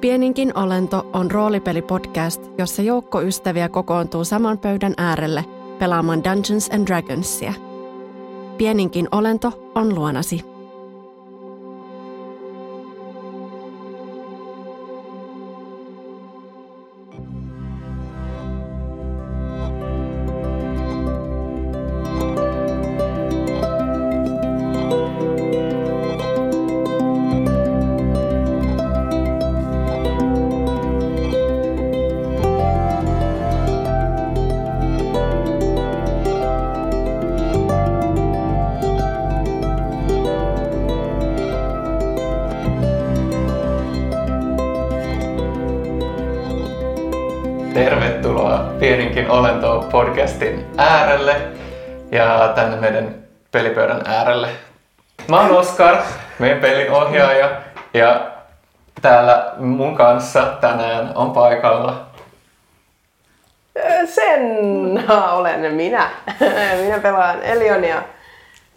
Pieninkin olento on roolipelipodcast, jossa joukko ystäviä kokoontuu saman pöydän äärelle pelaamaan Dungeons and Dragonsia. Pieninkin olento on luonasi. Ja tänne meidän pelipöydän äärelle. Mä oon Oskar, meidän pelin ohjaaja ja täällä mun kanssa tänään on paikalla Sen olen minä. Minä pelaan Elionia,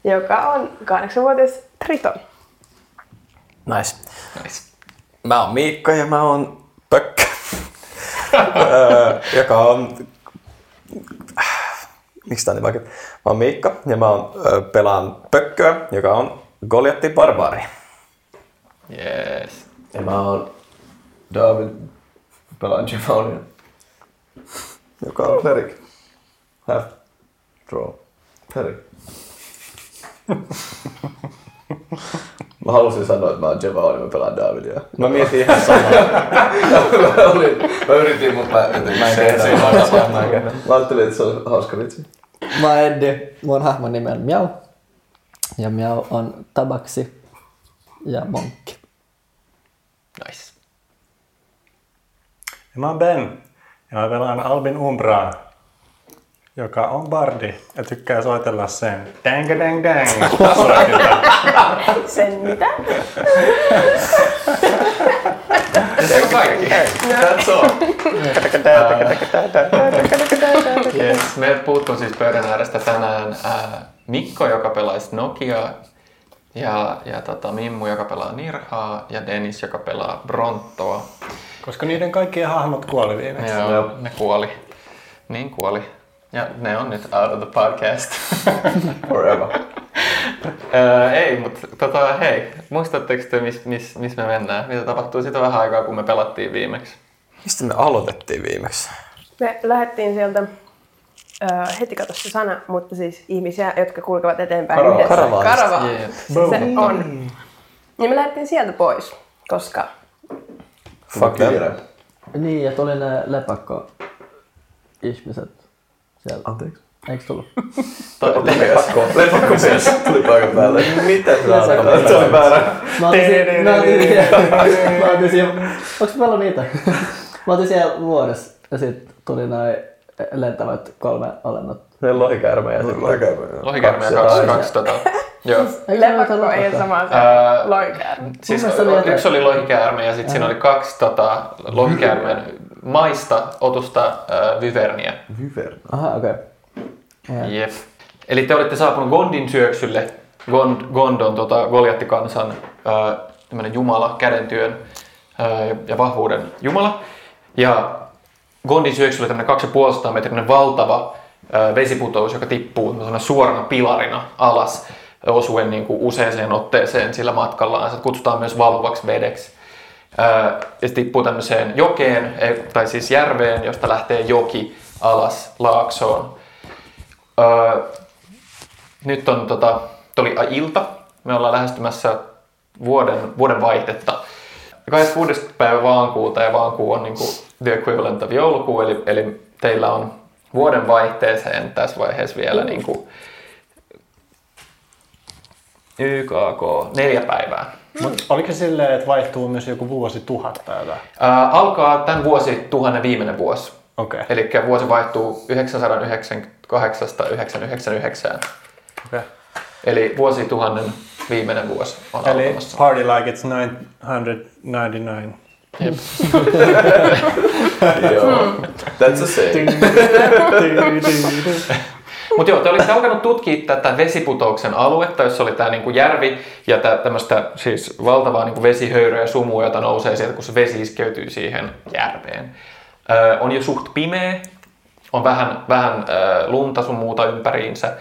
joka on kahdeksanvuotias Triton. Nice. Nice. Mä oon Miikka ja mä oon Pökkö, Öö, joka on... Miksi tää on niin vaikea? Mä oon Miikka ja mä oon, ö, pelaan Pökköä, joka on Goliatti Barbaari. Yes. Ja mä oon David, pelaan Jeffonia. Joka on Perik. Half draw. Perik. Mä halusin sanoa, että mä oon Jeffonia, mä pelaan Davidia. Mä mietin ihan samaa. mä, olin, mä yritin, mutta mä jotenkin Mä en se- mä. Mä ajattelin, että se on hauska vitsi. Mä oon Eddi, mun hahmon nimi on Miau. Ja Miau on tabaksi ja monkki. Nice. Ja mä oon Ben ja mä pelaan Albin Umbraa, joka on bardi ja tykkää soitella sen dang dang dang. Sen mitä? Se on kaikki. That's all. Yes, meiltä puuttuu siis pöydän äärestä tänään ää, Mikko, joka pelaisi Nokiaa, ja, ja tota, Mimmu, joka pelaa Nirhaa, ja Dennis, joka pelaa Bronttoa. Koska niiden kaikkien hahmot kuoli viimeksi. Joo, ne kuoli. Niin kuoli. Ja ne on nyt out of the podcast. Forever. Ää, ei, mutta tota, hei, muistatteko te, missä mis, mis me mennään? Mitä tapahtui sitä vähän aikaa, kun me pelattiin viimeksi? Mistä me aloitettiin viimeksi? Me lähdettiin sieltä ö, heti kato se sana, mutta siis ihmisiä, jotka kulkevat eteenpäin Karava- yhdessä. Karavaan. Jep. Se on. Ja me lähdettiin sieltä pois, koska Fuck them. Niin, ja tuli ne lepakko ihmiset siellä. Anteeksi. Eikö tullut? Lepakko. Lepakko mies tuli paikan päälle. Mitä se Lepakko. on? Se oli väärä. Mä olin siellä, mä olin siellä, onks meillä niitä? Mä olin siellä vuodessa ja sit tuli noin lentävät kolme olennot. Se lohikäärme ja sitten Lohikäärme ja kaksi, kaksi tota. Joo. Ole lepakko ei ole sama se Ää, loikäärme. Siis yksi oli lohikäärme ja sitten siinä oli kaksi tota, lohikäärmeen maista otusta äh, vyverniä. Vyvern. Aha, okei. Okay. Jep. Eli te olitte saapunut Gondin syöksylle. Gond, Gond on tota, Goliattikansan äh, jumala, kädentyön äh, ja vahvuuden jumala. Ja Gondin syöksylle tämmönen 2,5 metrinen valtava äh, vesiputous, joka tippuu suorana pilarina alas osuen niin kuin useaseen otteeseen sillä matkallaan. Se kutsutaan myös valuvaksi vedeksi. Ja se tippuu tämmöiseen jokeen, ei- tai siis järveen, josta lähtee joki alas laaksoon. Nyt on tota, tuli ilta, me ollaan lähestymässä vuoden, vuoden vaihtetta. 26. päivä vaankuuta ja vaankuu on niinku the equivalent of joulukuu, eli, eli teillä on vuoden vaihteeseen tässä vaiheessa vielä niinku YKK neljä päivää. Mut oliko se silleen, että vaihtuu myös joku vuosi tuhat tai jotain? Ää, alkaa tämän vuosi tuhannen viimeinen vuosi. Okei. Eli vuosi vaihtuu 998-999. Okay. Eli vuosi tuhannen viimeinen vuosi on Eli alkamassa. party like it's 999. Jep. Joo. That's a saying. Mutta joo, te olitte alkanut tutkia tätä vesiputouksen aluetta, jossa oli tämä niinku järvi ja tää, tämmöistä siis valtavaa niinku vesihöyryä ja sumua, jota nousee sieltä, kun se vesi iskeytyy siihen järveen. Öö, on jo suht pimeä, on vähän, vähän öö, lunta sun muuta ympäriinsä.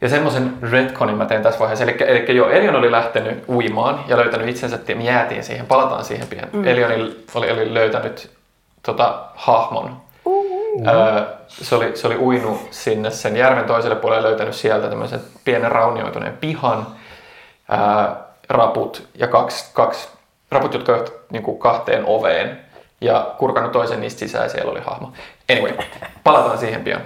Ja semmoisen retconin mä teen tässä vaiheessa. Eli, eli joo, Elion oli lähtenyt uimaan ja löytänyt itsensä, että me jäätiin siihen, palataan siihen pian. Mm. Elion oli, oli löytänyt tota, hahmon. Öö, se, oli, se oli uinut sinne sen järven toiselle puolelle löytänyt sieltä tämmöisen pienen raunioituneen pihan, öö, raput ja kaksi, kaksi raput, jotka johtivat niin kahteen oveen ja kurkannut toisen niistä sisään ja siellä oli hahmo. Anyway, palataan siihen pian.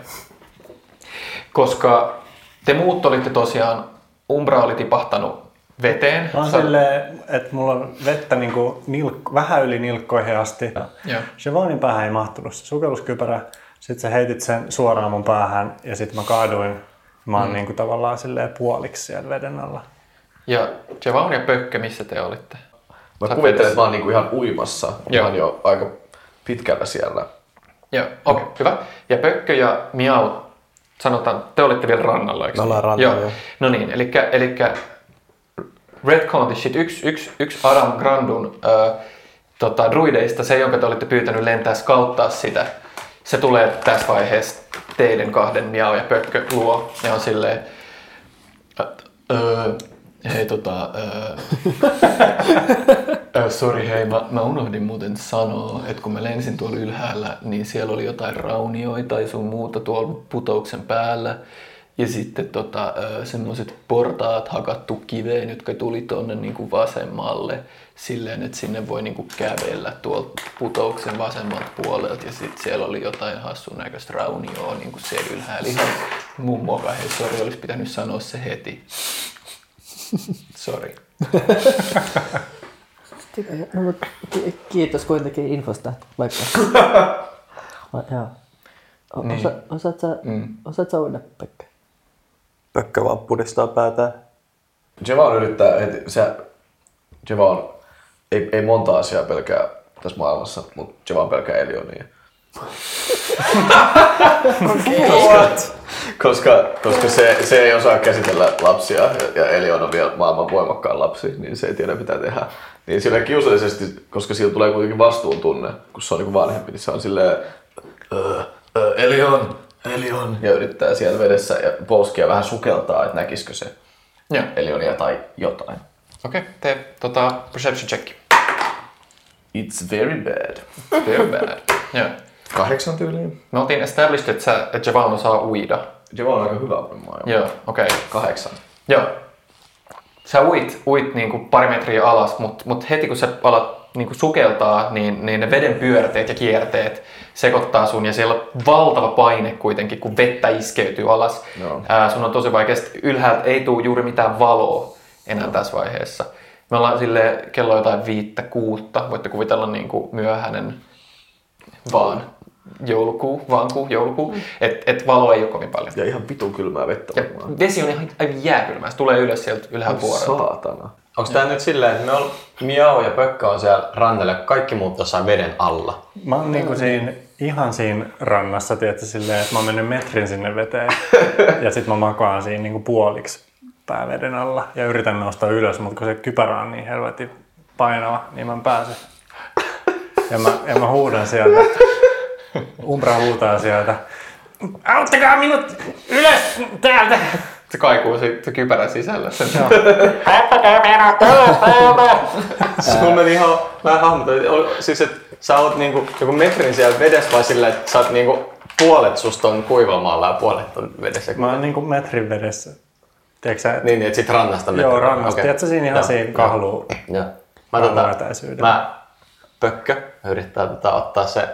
Koska te muut olitte tosiaan, Umbra oli tipahtanut veteen. Mä oon silleen, että mulla on vettä niinku nilk- vähän yli nilkkoihin asti. Siobhanin päähän ei mahtunut se sukelluskypärä. Sitten sä heitit sen suoraan mun päähän ja sitten mä kaaduin. Mä oon mm. niinku tavallaan silleen puoliksi siellä veden alla. Ja Javon ja Pökkö, missä te olitte? Mä Sä kuvittelen, että mä oon niinku ihan uimassa. Joo. Ihan jo aika pitkällä siellä. Joo, okei, okay, hyvä. Ja Pökkö ja Miau, sanotaan, te olitte vielä rannalla, eikö Me ollaan niin? rannalla, joo. joo. No niin, eli, eli Shit, yksi, yksi, yksi Adam Grandun ö, tota, druideista, se jonka te olitte pyytänyt lentää skauttaa sitä, se tulee tässä vaiheessa teidän kahden Miau ja Pökkö luo. Ne on silleen, öö, hei tota, öö, Sori hei, mä, mä unohdin muuten sanoa, että kun mä lensin tuolla ylhäällä, niin siellä oli jotain raunioita tai sun muuta tuolla putouksen päällä. Ja sitten tota, semmoiset portaat hakattu kiveen, jotka tuli tonne niin vasemmalle silleen, että sinne voi niin kuin kävellä tuolta putouksen vasemmalta puolelta. Ja sitten siellä oli jotain hassun näköistä raunioa niin kuin siellä ylhäällä. Ihan mun moka, hei sori, olisi pitänyt sanoa se heti. Sori. No, mutta kiitos kuitenkin infosta, vaikka. Va- Joo. O- Niin. Osa, osaat, sä, Mm. osaat sä uida, Pekka? Pökkö vaan pudistaa päätään. Jevan yrittää heti, se, Jevan ei, ei monta asiaa pelkää tässä maailmassa, mutta Jevan pelkää Elionia. koska, koska, koska se, se, ei osaa käsitellä lapsia ja, ja Elion on vielä maailman voimakkaan lapsi, niin se ei tiedä mitä tehdä. Niin sillä kiusallisesti, koska sillä tulee kuitenkin vastuuntunne, kun se on niin vanhempi, niin se on silleen, "Ö, ö, Elion, Elion, ja yrittää siellä vedessä ja polskia vähän sukeltaa, että näkisikö se Joo. Elionia tai jotain. Okei, okay, tee tota, perception check. It's very bad. Very bad. Joo. Kahdeksan tyyliin. Me oltiin established, että, sä, että Javan osaa uida. Jeva on aika hyvä varmaan. jo. Joo, okei. Okay. Kahdeksan. Joo. Sä uit, uit niinku pari metriä alas, mutta mut heti kun sä alat niinku sukeltaa, niin, niin ne veden pyörteet ja kierteet sekoittaa sun ja siellä on valtava paine kuitenkin, kun vettä iskeytyy alas. Joo. Ää, sun on tosi vaikea, ylhäältä ei tule juuri mitään valoa enää tässä vaiheessa. Me ollaan sille kello jotain viittä kuutta, voitte kuvitella niin kuin myöhäinen vaan joulukuu, vaan kuu, joulukuu, mm. että et valo ei ole kovin paljon. Ja ihan vitun kylmää vettä Ja varmaan. vesi on ihan aivan jääkylmää, se tulee ylös sieltä ylhäältä vuorelta. Saatana. Onko tää nyt silleen, että me on, Miao ja Pökkö on siellä rannalla, kaikki muut jossain veden alla? Mä oon niinku siinä, ihan siinä rannassa, tiedätkö, silleen, että mä oon mennyt metrin sinne veteen. ja sit mä makaan siinä niinku puoliksi pääveden alla ja yritän nousta ylös, mutta kun se kypärä on niin helvetin painava, niin mä en pääse. Ja mä, ja mä huudan sieltä. Umbra huutaa sieltä. Auttakaa minut ylös täältä! Se kaikuu se, se kypärä sisällä. Sen. Sun meni ihan, mä hahmotan, ol- siis että sä oot niinku joku metrin siellä vedessä vai silleen, että sä oot niinku puolet susta on kuivamaalla ja puolet on vedessä. Mä oon niinku metrin vedessä. Tiedätkö sä? Niin, että sit rannasta Joo, metrin. rannasta. Okei. Tiedätkö siinä ihan Joo, siinä joo. kahlu? Joo. Mä, tota, mä pökkö yrittää tota, ottaa se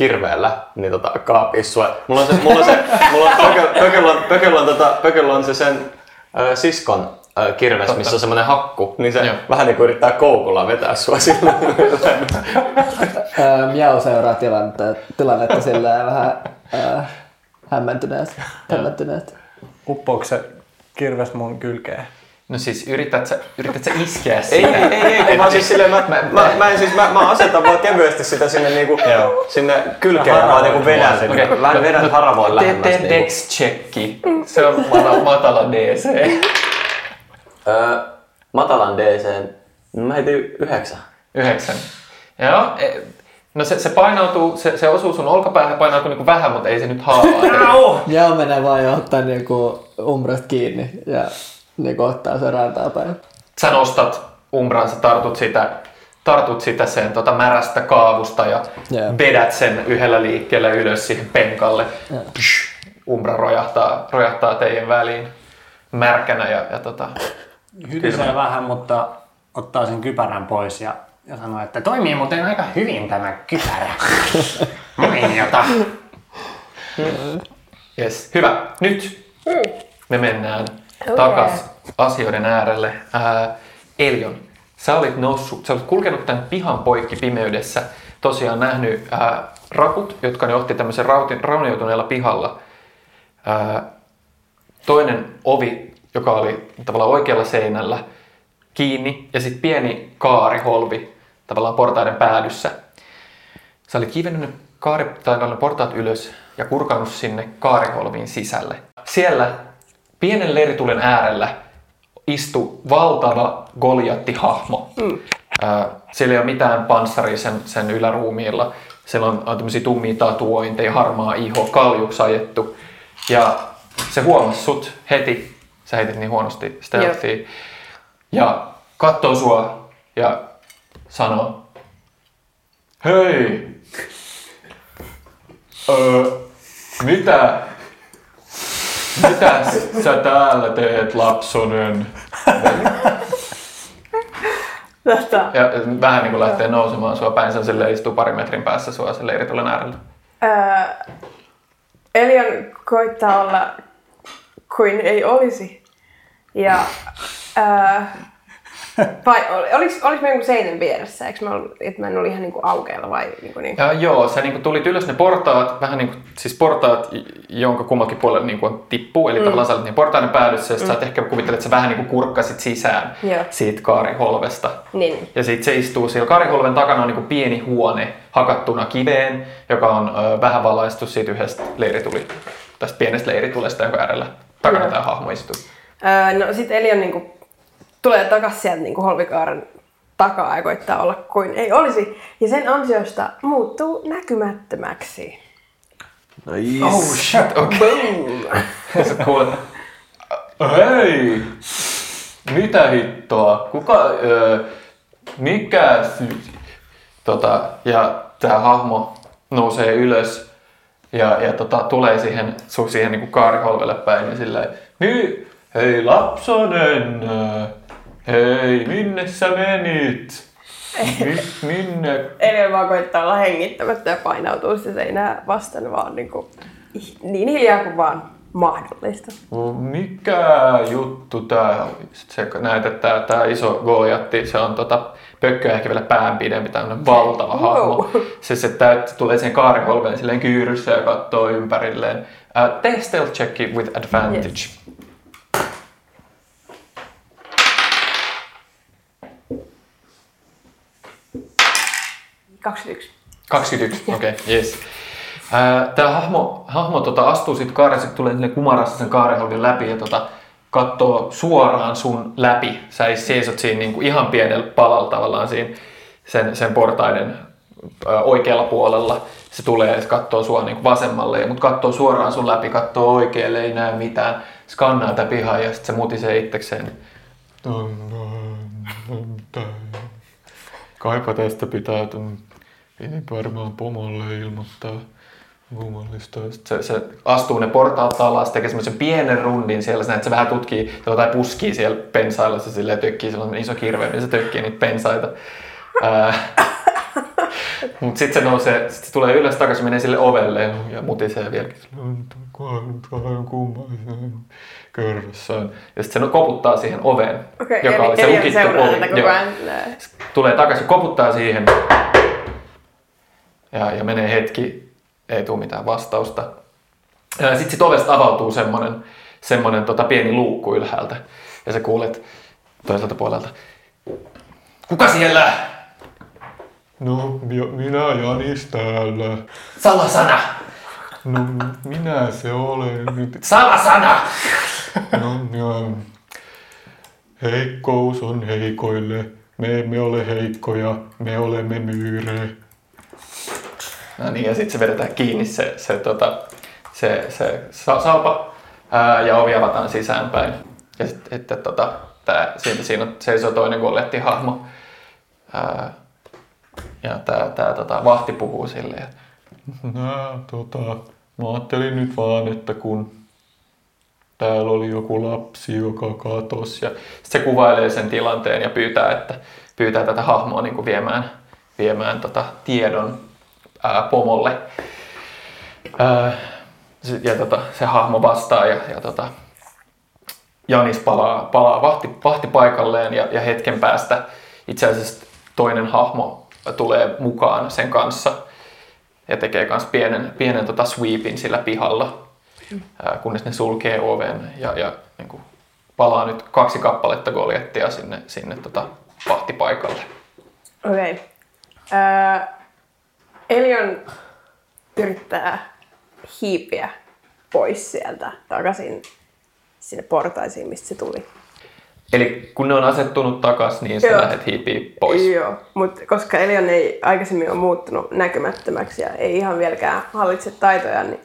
kirveellä, niin tota, kaapis sua. Mulla on se, mulla on se, mulla on pököllä, pököllä, on, pököllä, on, tota, pököllä on se sen ö, siskon ö, kirves, missä on semmoinen hakku, niin se Joo. vähän niin kuin yrittää koukulla vetää sua sillä. Öö, Miau seuraa tilannetta, tilannetta silleen vähän öö, hämmentyneesti. hämmentyneesti. Uppoako se kirves mun kylkeen? No siis yrität sä, yrität sä iskeä Ei, sitä? ei, ei, ei, kun mä silleen, silleen, mä, mä, mä, mä, en siis, mä, mä asetan vaan kevyesti sitä sinne, niinku, sinne kylkeen ja vaan niinku vedän, Okei. okay. vähän vedän haravoin Tee, lähemmäs. tee Niinku. dex-checki. Se on matala, matala DC. Öö, matalan DC, no mä heitin yhdeksän. Yhdeksän. Joo. e- No se, se painautuu, se, se osuu sun olkapäähän, painautuu niinku vähän, mutta ei se nyt haavaa. Joo, menee vaan ja ottaa niinku umbrasta kiinni ja niinku ottaa se rantaa päin. Sä nostat umbran, sä tartut sitä, tartut sitä sen tota märästä kaavusta ja Joo. vedät sen yhdellä liikkeellä ylös siihen penkalle. Psh, umbra rojahtaa, rojahtaa teidän väliin märkänä ja, ja tota, Hytisee vähän, mutta ottaa sen kypärän pois ja, ja sanoo, että toimii muuten aika hyvin tämä kypärä. Mainiota. Yes. Hyvä. Nyt me mennään Okay. takas asioiden äärelle. Ää, Elion, sä olit noussut, sä olit kulkenut tämän pihan poikki pimeydessä, tosiaan nähnyt ää, rakut, jotka ne otti tämmöisen rautin, raunioituneella pihalla. Ää, toinen ovi, joka oli tavallaan oikealla seinällä kiinni, ja sitten pieni kaariholvi tavallaan portaiden päädyssä. Sä olit kivennyt ne kaari, tai portaat ylös ja kurkannut sinne kaariholviin sisälle. Siellä pienen leiritulen äärellä istui valtava Goliatti-hahmo. Mm. siellä ei ole mitään panssaria sen, sen yläruumiilla. Siellä on, on tämmöisiä tummia tatuointeja, harmaa iho, kaljuksi ajettu. Ja se huomasi sut heti. Sä heitit niin huonosti stealthia. Ja katsoo sua ja sanoo, Hei! Öö, mitä? Mitä sä täällä teet, lapsonen? Tota, Ja vähän niin kuin lähtee nousemaan sua päin, sen sille istuu pari metrin päässä sua sen leiritulen äärellä. ää, Elion koittaa olla kuin ei olisi. Ja ää, vai oli- oliks, oliks me jonkun seinän vieressä? Eikö mä, ollut, että mä en ollut ihan niinku aukealla vai niinku niin? Ja joo, sä niin tulit ylös ne portaat, vähän niin kuin, siis portaat, jonka kummakin puolella niin kuin tippuu, eli mm. tavallaan sä olit niin portaiden päädyssä, ja mm. sä et ehkä kuvittelet, että sä vähän niin kuin kurkkasit sisään Joo. siitä kaariholvesta. Niin. Ja sitten se istuu siellä kaariholven takana on niin kuin pieni huone hakattuna kiveen, joka on ö, vähän valaistu siitä yhdestä leirituli, tästä pienestä leiritulesta, jonka äärellä takana Joo. tämä hahmo istuu. Öö, no sit Elion niinku tulee takas sieltä niinku holvikaaren takaa ja koittaa olla kuin ei olisi. Ja sen ansiosta muuttuu näkymättömäksi. Nice. Oh shit, okei. Okay. Sä kuulet, hei, mitä hittoa, kuka, ö, mikä, tota, ja tämä hahmo nousee ylös ja, ja tota, tulee siihen, siihen niin kaariholvelle päin ja silleen, hei lapsonen, ö, hei, minne sä menit? Mi, minne Elion vaan koittaa olla hengittämättä ja painautuu sitä seinää vastaan vaan niinku, niin hiljaa kuin vaan mahdollista. No, mikä juttu tää oli? Se näet, että tää, tää iso Goliatti, se on tota, pökköä ehkä vielä pään pidempi, tämmönen valtava Wow. hahmo. Se, se täyt, tulee siihen kaarikolveen silleen kyyryssä ja katsoo ympärilleen. Uh, tee stealth checki with advantage. Yes. 21. 21, okei, okay, yes. Tämä hahmo, hahmo tota, astuu sitten kaaren, sit tulee sinne kumarassa sen kaarenholvin läpi ja tota, katsoo suoraan sun läpi. Sä seisot siinä niinku ihan pienellä palalla tavallaan siinä sen, sen portaiden ö, oikealla puolella. Se tulee ja se katsoo sua niinku vasemmalle, mutta katsoo suoraan sun läpi, katsoo oikealle, ei näe mitään. Skannaa tätä pihaa ja sitten se mutisee itsekseen. Kaipa tästä pitää ton ei varmaan pomolle ilmoittaa kummallista. Se, se astuu ne portaat alas, tekee semmoisen pienen rundin siellä, sä näet, että se vähän tutkii jotain puskii siellä pensailla, se silleen tökkii, sillä on iso kirve, niin se tökkii niitä pensaita. Mutta sitten se nousee, sit se tulee ylös takaisin, menee sille ovelle ja mutisee vieläkin. Körvessään. Ja sitten se koputtaa siihen oveen, Okei, joka oli eli se Elion lukittu ovi. tulee takaisin, koputtaa siihen ja, ja menee hetki, ei tule mitään vastausta. Sitten sit ovesta avautuu semmoinen, semmoinen tota pieni luukku ylhäältä. Ja ja sä kuulet toiselta puolelta. Kuka siellä? No, minä Janis täällä. Salasana! No, minä se olen nyt. Salasana! No, joo. Heikkous on heikoille. Me emme ole heikkoja, me olemme myyrejä. No niin, ja sitten se vedetään kiinni se, se, tota, se, se sa- salpa ää, ja ovi avataan sisäänpäin. Ja sitten tota, tää, siitä siinä seisoo toinen gollettihahmo. Ää, ja tää, tää tota, vahti puhuu silleen, että Nää, tota, mä ajattelin nyt vaan, että kun täällä oli joku lapsi, joka katosi. Ja sit se kuvailee sen tilanteen ja pyytää, että pyytää tätä hahmoa niin kuin viemään, viemään tota tiedon ää, pomolle. Ää, ja tota, se hahmo vastaa ja, ja tota, Janis palaa, palaa vahti, vahtipaikalleen ja, ja hetken päästä itse asiassa toinen hahmo tulee mukaan sen kanssa ja tekee myös pienen, pienen tota sweepin sillä pihalla, ää, kunnes ne sulkee oven ja, ja niin kuin palaa nyt kaksi kappaletta goljettia sinne, sinne tota vahtipaikalle. Okei. Okay. Elion yrittää hiipiä pois sieltä takaisin sinne portaisiin, mistä se tuli. Eli kun ne on asettunut takas, niin sä Joo. lähdet hiipii pois. Joo, mutta koska Elion ei aikaisemmin ole muuttunut näkymättömäksi ja ei ihan vieläkään hallitse taitoja, niin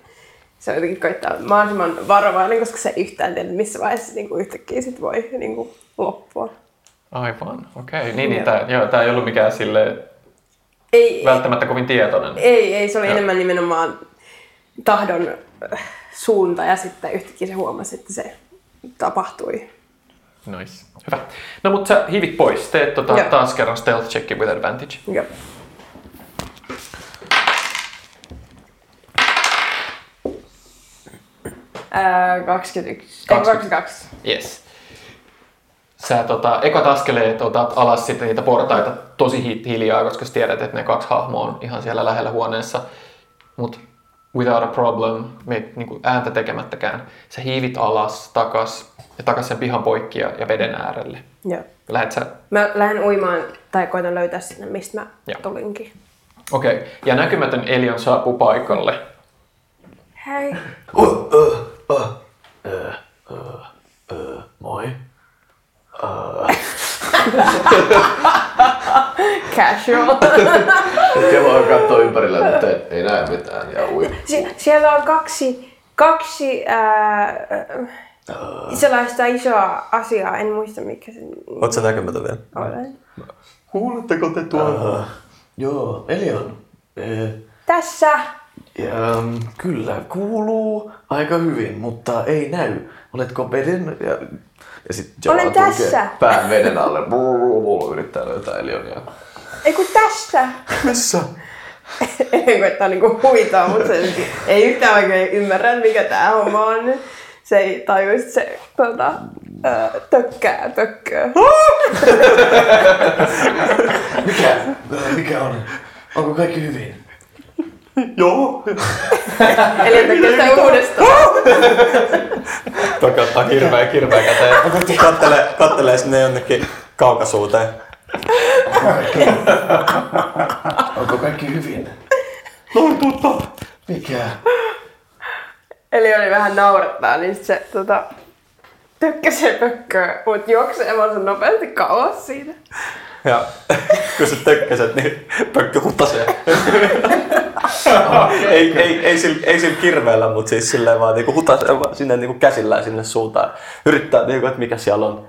se on jotenkin koittaa mahdollisimman varovainen, koska se yhtään tiedä, missä vaiheessa se niinku yhtäkkiä sit voi niinku loppua. Aivan, okei. Okay. Niin, niin Joo. tää, joo, tää ei ollut mikään sille Ei, välttämättä kovin tietoinen. ei, ei, se oli Joo. enemmän nimenomaan tahdon äh, suunta ja sitten yhtäkkiä se huomasi, että se tapahtui. Nice. Hyvä. No mutta sä hivit pois. Teet tota, Joo. taas kerran stealth check with advantage. Joo. Ää, 21. Ei, 22. Yes. Sä tota, ekat askeleet otat alas sitten niitä portaita tosi hi- hiljaa, koska sä tiedät, että ne kaksi hahmoa on ihan siellä lähellä huoneessa. Mut without a problem, meet niinku ääntä tekemättäkään. Sä hiivit alas, takas ja takas sen pihan poikki ja, ja veden äärelle. Joo. Lähet sä Mä lähden uimaan tai koitan löytää sinne, mistä mä Joo. tulinkin. Okei, okay. ja näkymätön Elion saapuu paikalle. Hei. Uh, uh, uh, uh, uh, uh, moi. Casual. Kevo on kattoo ympärille, mutta ei, ei näe mitään ja ui. Sie- siellä on kaksi, kaksi ää, sellaista isoa asiaa, en muista mikä se Oot sä näkymätön vielä? olen. Kuuletteko te tuon? Uh, joo, Elion. Eh, Tässä. ja, mm, kyllä, kuuluu aika hyvin, mutta ei näy. Oletko veden... Ja, ja sit Joel Olen tässä. Pään veden alle. Yrittää löytää Elionia. Ei kun tässä. Missä? Ei koittaa niinku huitaa, mutta se ei yhtään oikein ymmärrä, mikä tää homma on. Se ei tajua, että se tota, ää, tökkää pökköä. Mikä? Mikä on? Onko kaikki hyvin? Joo. Eli tekee sitä uudestaan. Toki ottaa hirveä kirveä käteen. Kattelee, kattelee sinne jonnekin kaukasuuteen. Onko kaikki hyvin? No totta. Mikä? Eli oli vähän naurattaa, niin sit se tota, tökkäsee pökköä, mut juoksee vaan sen nopeasti kauas siitä. Ja kun sä tökkäset, niin pökkö hutasee. ei, ei, ei, sillä, ei sillä kirveellä, mutta siis silleen vaan niinku sinne niinku käsillään sinne suuntaan. Yrittää niinku, että mikä siellä on.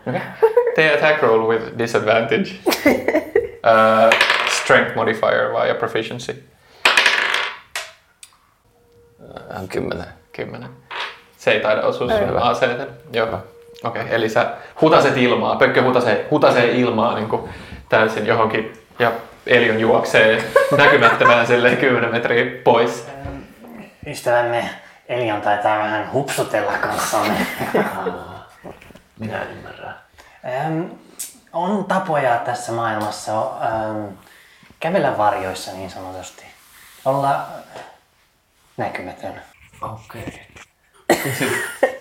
Tee attack roll with disadvantage. uh, strength modifier vai ja proficiency? Hän kymmenen. 10. Se ei taida osua sun aseeseen. Joo. Okei, okay, eli sä hutaset ilmaa, pökkö hutasee, hutasee ilmaa niin kuin täysin johonkin ja Elion juoksee näkymättömään silleen 10 metriä pois. Ystävämme Elion taitaa vähän hupsutella kanssamme. Minä en ymmärrä. Ähm, on tapoja tässä maailmassa ähm, kävellä varjoissa niin sanotusti. Olla näkymätön. Okei.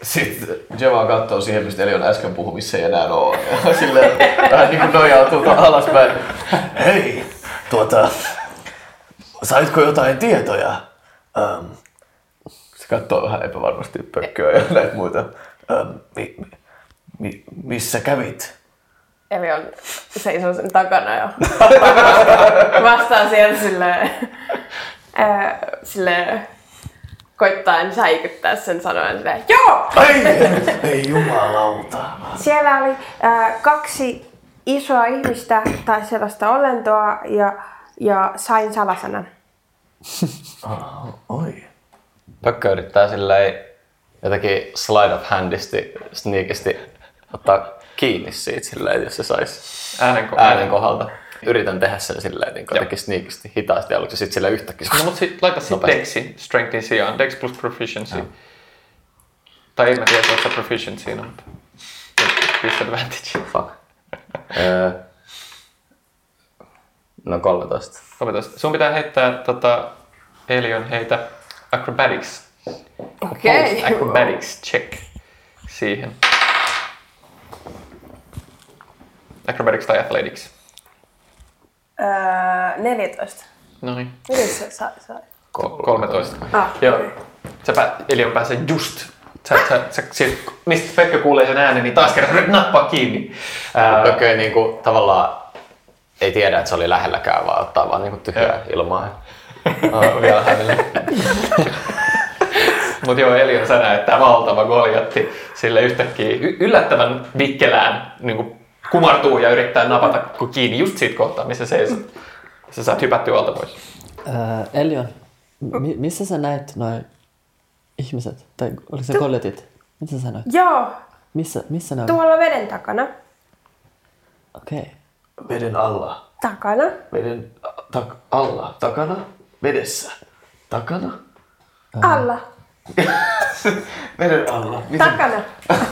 Sitten sit Jeva katsoo siihen, mistä Elion äsken puhui, missä ei enää ole. Ja silleen vähän niin kuin nojautuu alaspäin. Hei, tuota, saitko jotain tietoja? Um, se katsoo vähän epävarmasti pökköä ja näitä muita. Um, mi, mi, missä kävit? Eli on seisoo sen takana ja vastaa sieltä silleen, ää, silleen koittaa säikyttää sen sanoen silleen, joo! Ei, ei jumalauta. Siellä oli ää, kaksi isoa ihmistä tai sellaista olentoa ja, ja sain salasanan. Oi. Pökkö yrittää silleen jotenkin slide of handisti, sneakisti ottaa kiinni siitä silleen, jos se saisi Äänen, ko- äänen kohdalta. Yritän tehdä sen silleen niin jotenkin sneakisti, hitaasti aluksi ja sitten sillä yhtäkkiä. No, mutta sit, laita sitten Nopeasti. Dexi strengthin sijaan. Dex plus proficiency. Tai en mä tiedä, että se proficiency on, mutta disadvantage. Fuck. Öö, no 13. 13. Sun pitää heittää tota, Elion heitä acrobatics. Okei. Opposed Acrobatics check siihen. Acrobatics tai athletics. Öö, 14. No niin. Miten se sai? sai? Ko- 13. Ah, Joo. okei. Sä pää, Elion pääsee just. Sä, sä, sä, sä, mistä Pekka kuulee sen äänen, niin taas kerran nyt nappaa kiinni. Ää, Pökkö ei niinku tavallaan ei tiedä, että se oli lähelläkään, vaan ottaa vaan niinku tyhjää ilmaa. Oh, vielä hämille. Mutta joo, Elion sä näet tämä valtava Goljatti sille yhtäkkiä y- yllättävän vikkelään niin kumartuu ja yrittää napata kiinni just siitä kohtaa, missä seisot. Sä saat hypättyä alta pois. Elion, mi- missä sä näit noin ihmiset? Tai oliko se kolletit? Mitä sä näit? Joo, Missä, missä ne oli? tuolla veden takana. Okei. Okay. Veden alla. Takana. Veden tak- alla. Takana. Vedessä. Takana. Alla. Veden alla. Miten? Takana.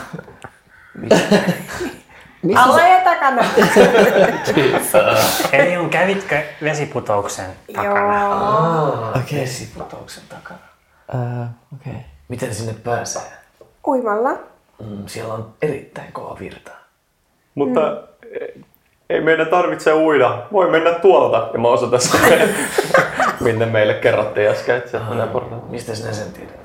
Missä Alla ja takana. Eli on kävitkö vesiputouksen takana? Joo. Okei. Vesiputouksen takana. Ää, Okei. Miten sinne pääsee? Uimalla. Mm, siellä on erittäin kova virta. Mutta mm. ei meidän tarvitse uida. Voi mennä tuolta. Ja mä osoitan sinne, minne meille kerrottiin äsken, että sieltä menee portaat. Mistä sinä sen tiedät?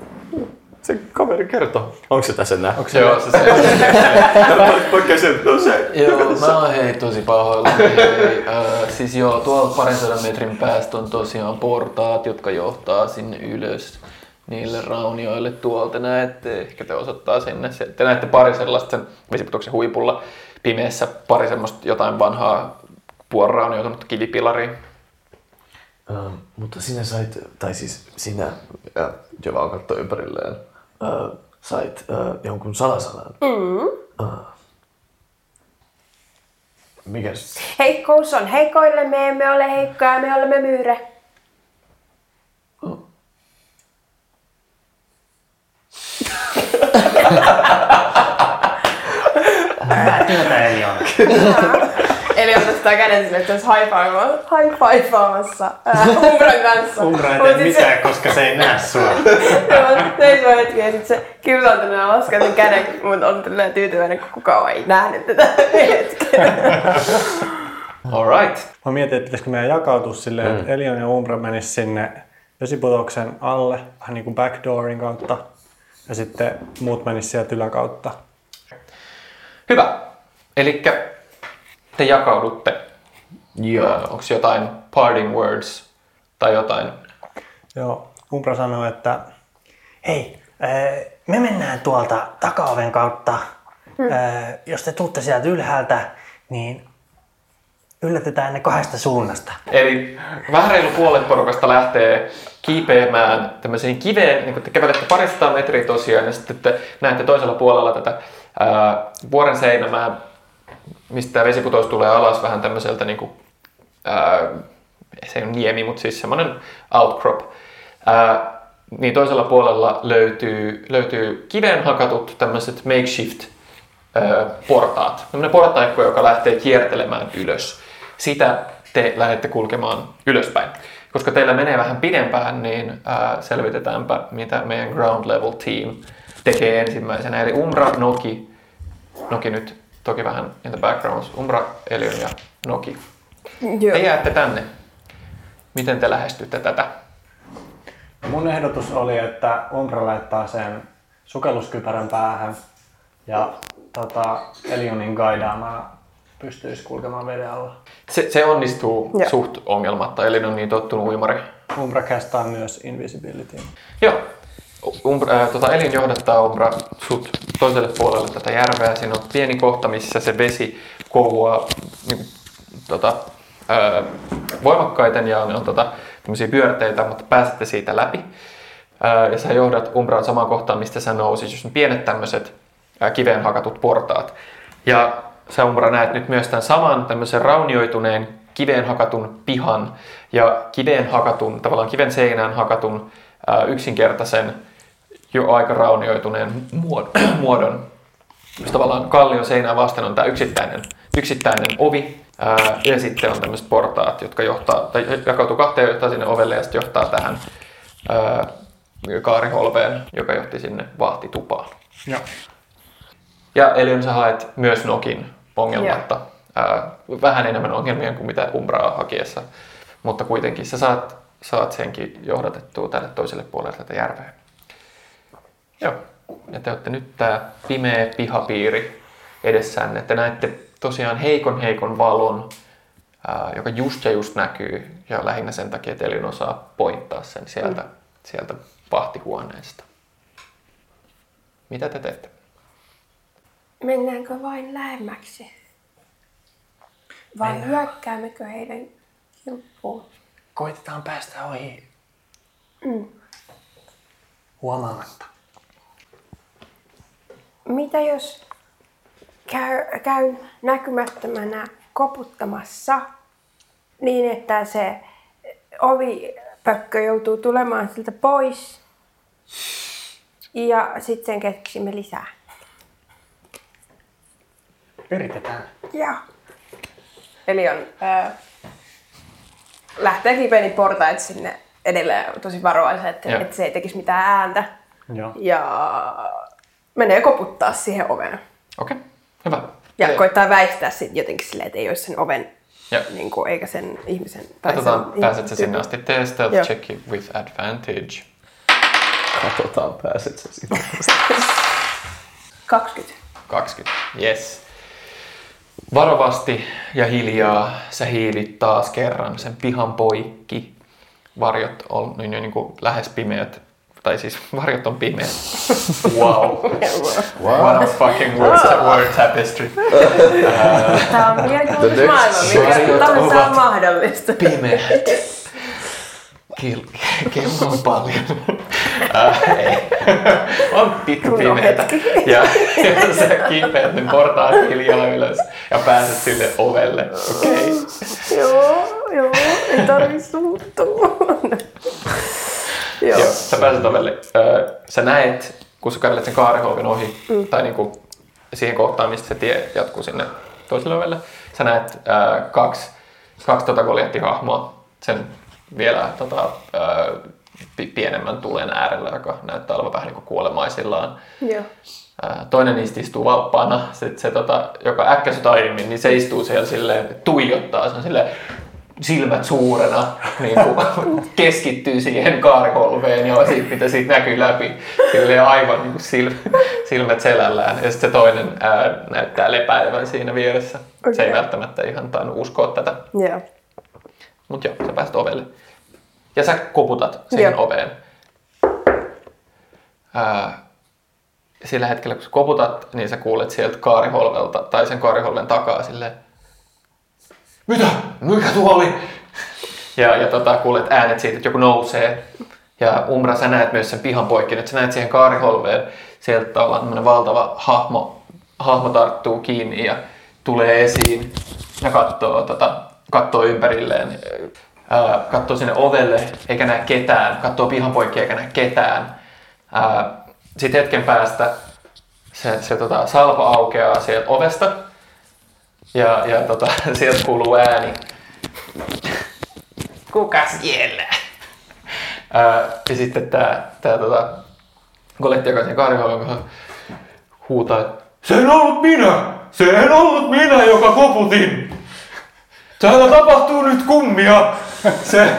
Se kaveri kertoi. Onko se tässä enää? Onko Se joo, se, se, se, no se. joo, mä oon hei tosi pahoilla. Hei, äh, siis joo, tuolla parin sadan metrin päästä on tosiaan portaat, jotka johtaa sinne ylös niille raunioille tuolta näette, ehkä te osoittaa sinne. Se- Te näette pari sellaista sen vesiputoksen huipulla pimeässä, pari semmoista jotain vanhaa puoliraunioitunutta kivipilaria. Uh, mutta sinä sait, tai siis sinä, ja Java katsoi ympärilleen, uh, sait uh, jonkun salasanan. Mm. Uh. Mikäs? Heikkous on heikoille, me emme ole heikkoja, me olemme myyre. Työtä Eli on. Eli on nostaa käden sille, että olisi high-fiveamassa Umbran kanssa. Umbra ei tee mitään, koska se ei näe sua. Joo, seisoo hetki ja sit se kiusaantunut ja laskee sen käden, mutta on tälleen tyytyväinen, kun kukaan ei nähnyt tätä hetkeä. Alright. Mä mietin, että pitäisikö meidän jakautua silleen, että Elion ja Umbra menis sinne vesiputoksen alle, vähän niin kuin backdoorin kautta. Ja sitten muut menis sieltä yläkautta. Hyvä. Eli te jakaudutte. Joo. Onko jotain parting words tai jotain? Joo. Umbra sanoi, että hei, me mennään tuolta takaoven kautta. Äh, Jos te tuutte sieltä ylhäältä, niin yllätetään ne kahdesta suunnasta. Eli vähän reilu puolet porukasta lähtee kiipeämään tämmöiseen kiveen, niin kun te kävelette parista metriä tosiaan, ja sitten te näette toisella puolella tätä ää, vuoren seinämää, mistä vesiputous tulee alas vähän tämmöiseltä, niin kuin, ää, se ei ole niemi, mutta siis semmoinen outcrop. Ää, niin toisella puolella löytyy, löytyy kiveen hakatut tämmöiset makeshift portaat. Tämmöinen portaikko, joka lähtee kiertelemään ylös. Sitä te lähdette kulkemaan ylöspäin. Koska teillä menee vähän pidempään, niin ää, selvitetäänpä, mitä meidän ground level team tekee ensimmäisenä. Eli Umbra, Noki, Noki nyt toki vähän in the backgrounds, Umbra, Elion ja Noki. Joo. Te jäätte tänne. Miten te lähestytte tätä? Mun ehdotus oli, että Umbra laittaa sen sukelluskypärän päähän ja tota, Elionin gaidaamana pystyisi kulkemaan veden alla. Se, se onnistuu Joo. suht ongelmatta, eli on niin tottunut uimari. Umbra castaa myös invisibility. Joo. Umbra, ää, tota, Elin johdattaa Umbra sut toiselle puolelle tätä järveä. Siinä on pieni kohta, missä se vesi kohuaa niin, tota, ää, voimakkaiten ja on, on tota, tämmöisiä pyörteitä, mutta pääsette siitä läpi. Ää, ja sä johdat Umbraa samaan kohtaan, mistä sä nousit, jos on pienet tämmöiset ää, kiveen hakatut portaat. Ja sä Umbra näet nyt myös tämän saman tämmöisen raunioituneen kiveen hakatun pihan ja kiveen hakatun, tavallaan kiven seinään hakatun ää, yksinkertaisen jo aika raunioituneen muod- muodon. Jos tavallaan kallion seinää vasten on tämä yksittäinen, yksittäinen ovi ää, ja sitten on tämmöiset portaat, jotka johtaa, tai jakautuu kahteen ja johtaa sinne ovelle ja sitten johtaa tähän ää, kaariholveen, joka johti sinne vahtitupaan. Joo. Ja Elion sä haet myös Nokin ongelmatta. Ää, vähän enemmän ongelmia kuin mitä Umbraa hakiessa, mutta kuitenkin sä saat, saat senkin johdatettua tälle toiselle puolelle tätä järveä. Joo. Ja te olette nyt tää pimeä pihapiiri edessänne. Te näette tosiaan heikon heikon valon, ää, joka just ja just näkyy. Ja lähinnä sen takia, että Elion osaa pointtaa sen sieltä, mm. sieltä vahtihuoneesta. Mitä te teette? Mennäänkö vain lähemmäksi? Vai hyökkäämmekö heidän kimppuun? Koitetaan päästä ohi Mm. huomaamatta. Mitä jos käy, käy näkymättömänä koputtamassa niin, että se ovipökkö joutuu tulemaan siltä pois ja sitten sen keksimme lisää. Yritetään. Joo. Eli on, ää, lähtee kipeeni portaat sinne edelleen tosi varovaisesti, että, Joo. että se ei tekisi mitään ääntä. Joo. Ja menee koputtaa siihen oveen. Okei, hyvä. Ja Eli koittaa väistää sit jotenkin silleen, että ei olisi sen oven, Joo. niin kuin, eikä sen ihmisen. tai Katsotaan, sen pääset sä sinne asti. Tee stealth Joo. check with advantage. Katsotaan, pääset sä sinne. 20. 20. Yes. Varovasti ja hiljaa sä hiilit taas kerran sen pihan poikki. Varjot on niin, niin kuin lähes pimeät. Tai siis varjot on pimeät. Wow. What a fucking word, word tapestry. Tämä on mielenkiintoinen maailma, next mikä tahansa on mahdollista. Pimeät. Kel- kello on paljon. Äh, ei. On pikku pimeätä. Ja, ja sä kipeät ne portaat hiljaa ylös ja pääset sille ovelle. Okei. Okay. joo, joo, ei tarvi suuttua. joo. Joo, sä pääset ovelle. Öö, sä näet, kun sä kävelet sen kaariholvin ohi, mm. tai niinku siihen kohtaan, mistä se tie jatkuu sinne toiselle ovelle, sä näet öö, kaksi, kaksi tota goljattihahmoa sen vielä tota, öö, pienemmän tulen äärellä, joka näyttää olevan vähän niin kuin kuolemaisillaan. joo. Toinen niistä istuu valppaana, se, se tota, joka äkkäsy aiemmin, niin se istuu siellä silleen, tuijottaa, se on silleen silmät suurena, niin kuin, keskittyy siihen kaarikolveen ja siitä, mitä siitä näkyy läpi, silleen aivan niin sil, silmät selällään. Ja sitten se toinen ää, näyttää lepäilevän siinä vieressä. Okay. Se ei välttämättä ihan tainnut uskoa tätä, Joo. mutta joo, sä pääset ovelle. Ja sä koputat siihen Joo. oveen. Ää, sillä hetkellä, kun sä koputat, niin sä kuulet sieltä kaariholvelta tai sen kaariholven takaa silleen, mitä? Mikä tuo oli? Ja, ja tota, kuulet äänet siitä, että joku nousee. Ja Umbra, sä näet myös sen pihan poikki, että sä näet siihen kaariholveen. Sieltä ollaan tämmönen valtava hahmo, hahmo tarttuu kiinni ja tulee esiin ja katsoo, tota, katsoo ympärilleen. Ää, katsoo sinne ovelle eikä näe ketään. Katsoo pihan poikki eikä näe ketään. Ää, Sitten hetken päästä se, se tota, salko aukeaa sieltä ovesta ja, ja tota, sieltä kuuluu ääni. Kuka siellä? Ää, ja sitten tää, tää tota, Goletti, joka sen huutaa, se en ollut minä! Se en ollut minä, joka koputin! Täällä tapahtuu nyt kummia! Se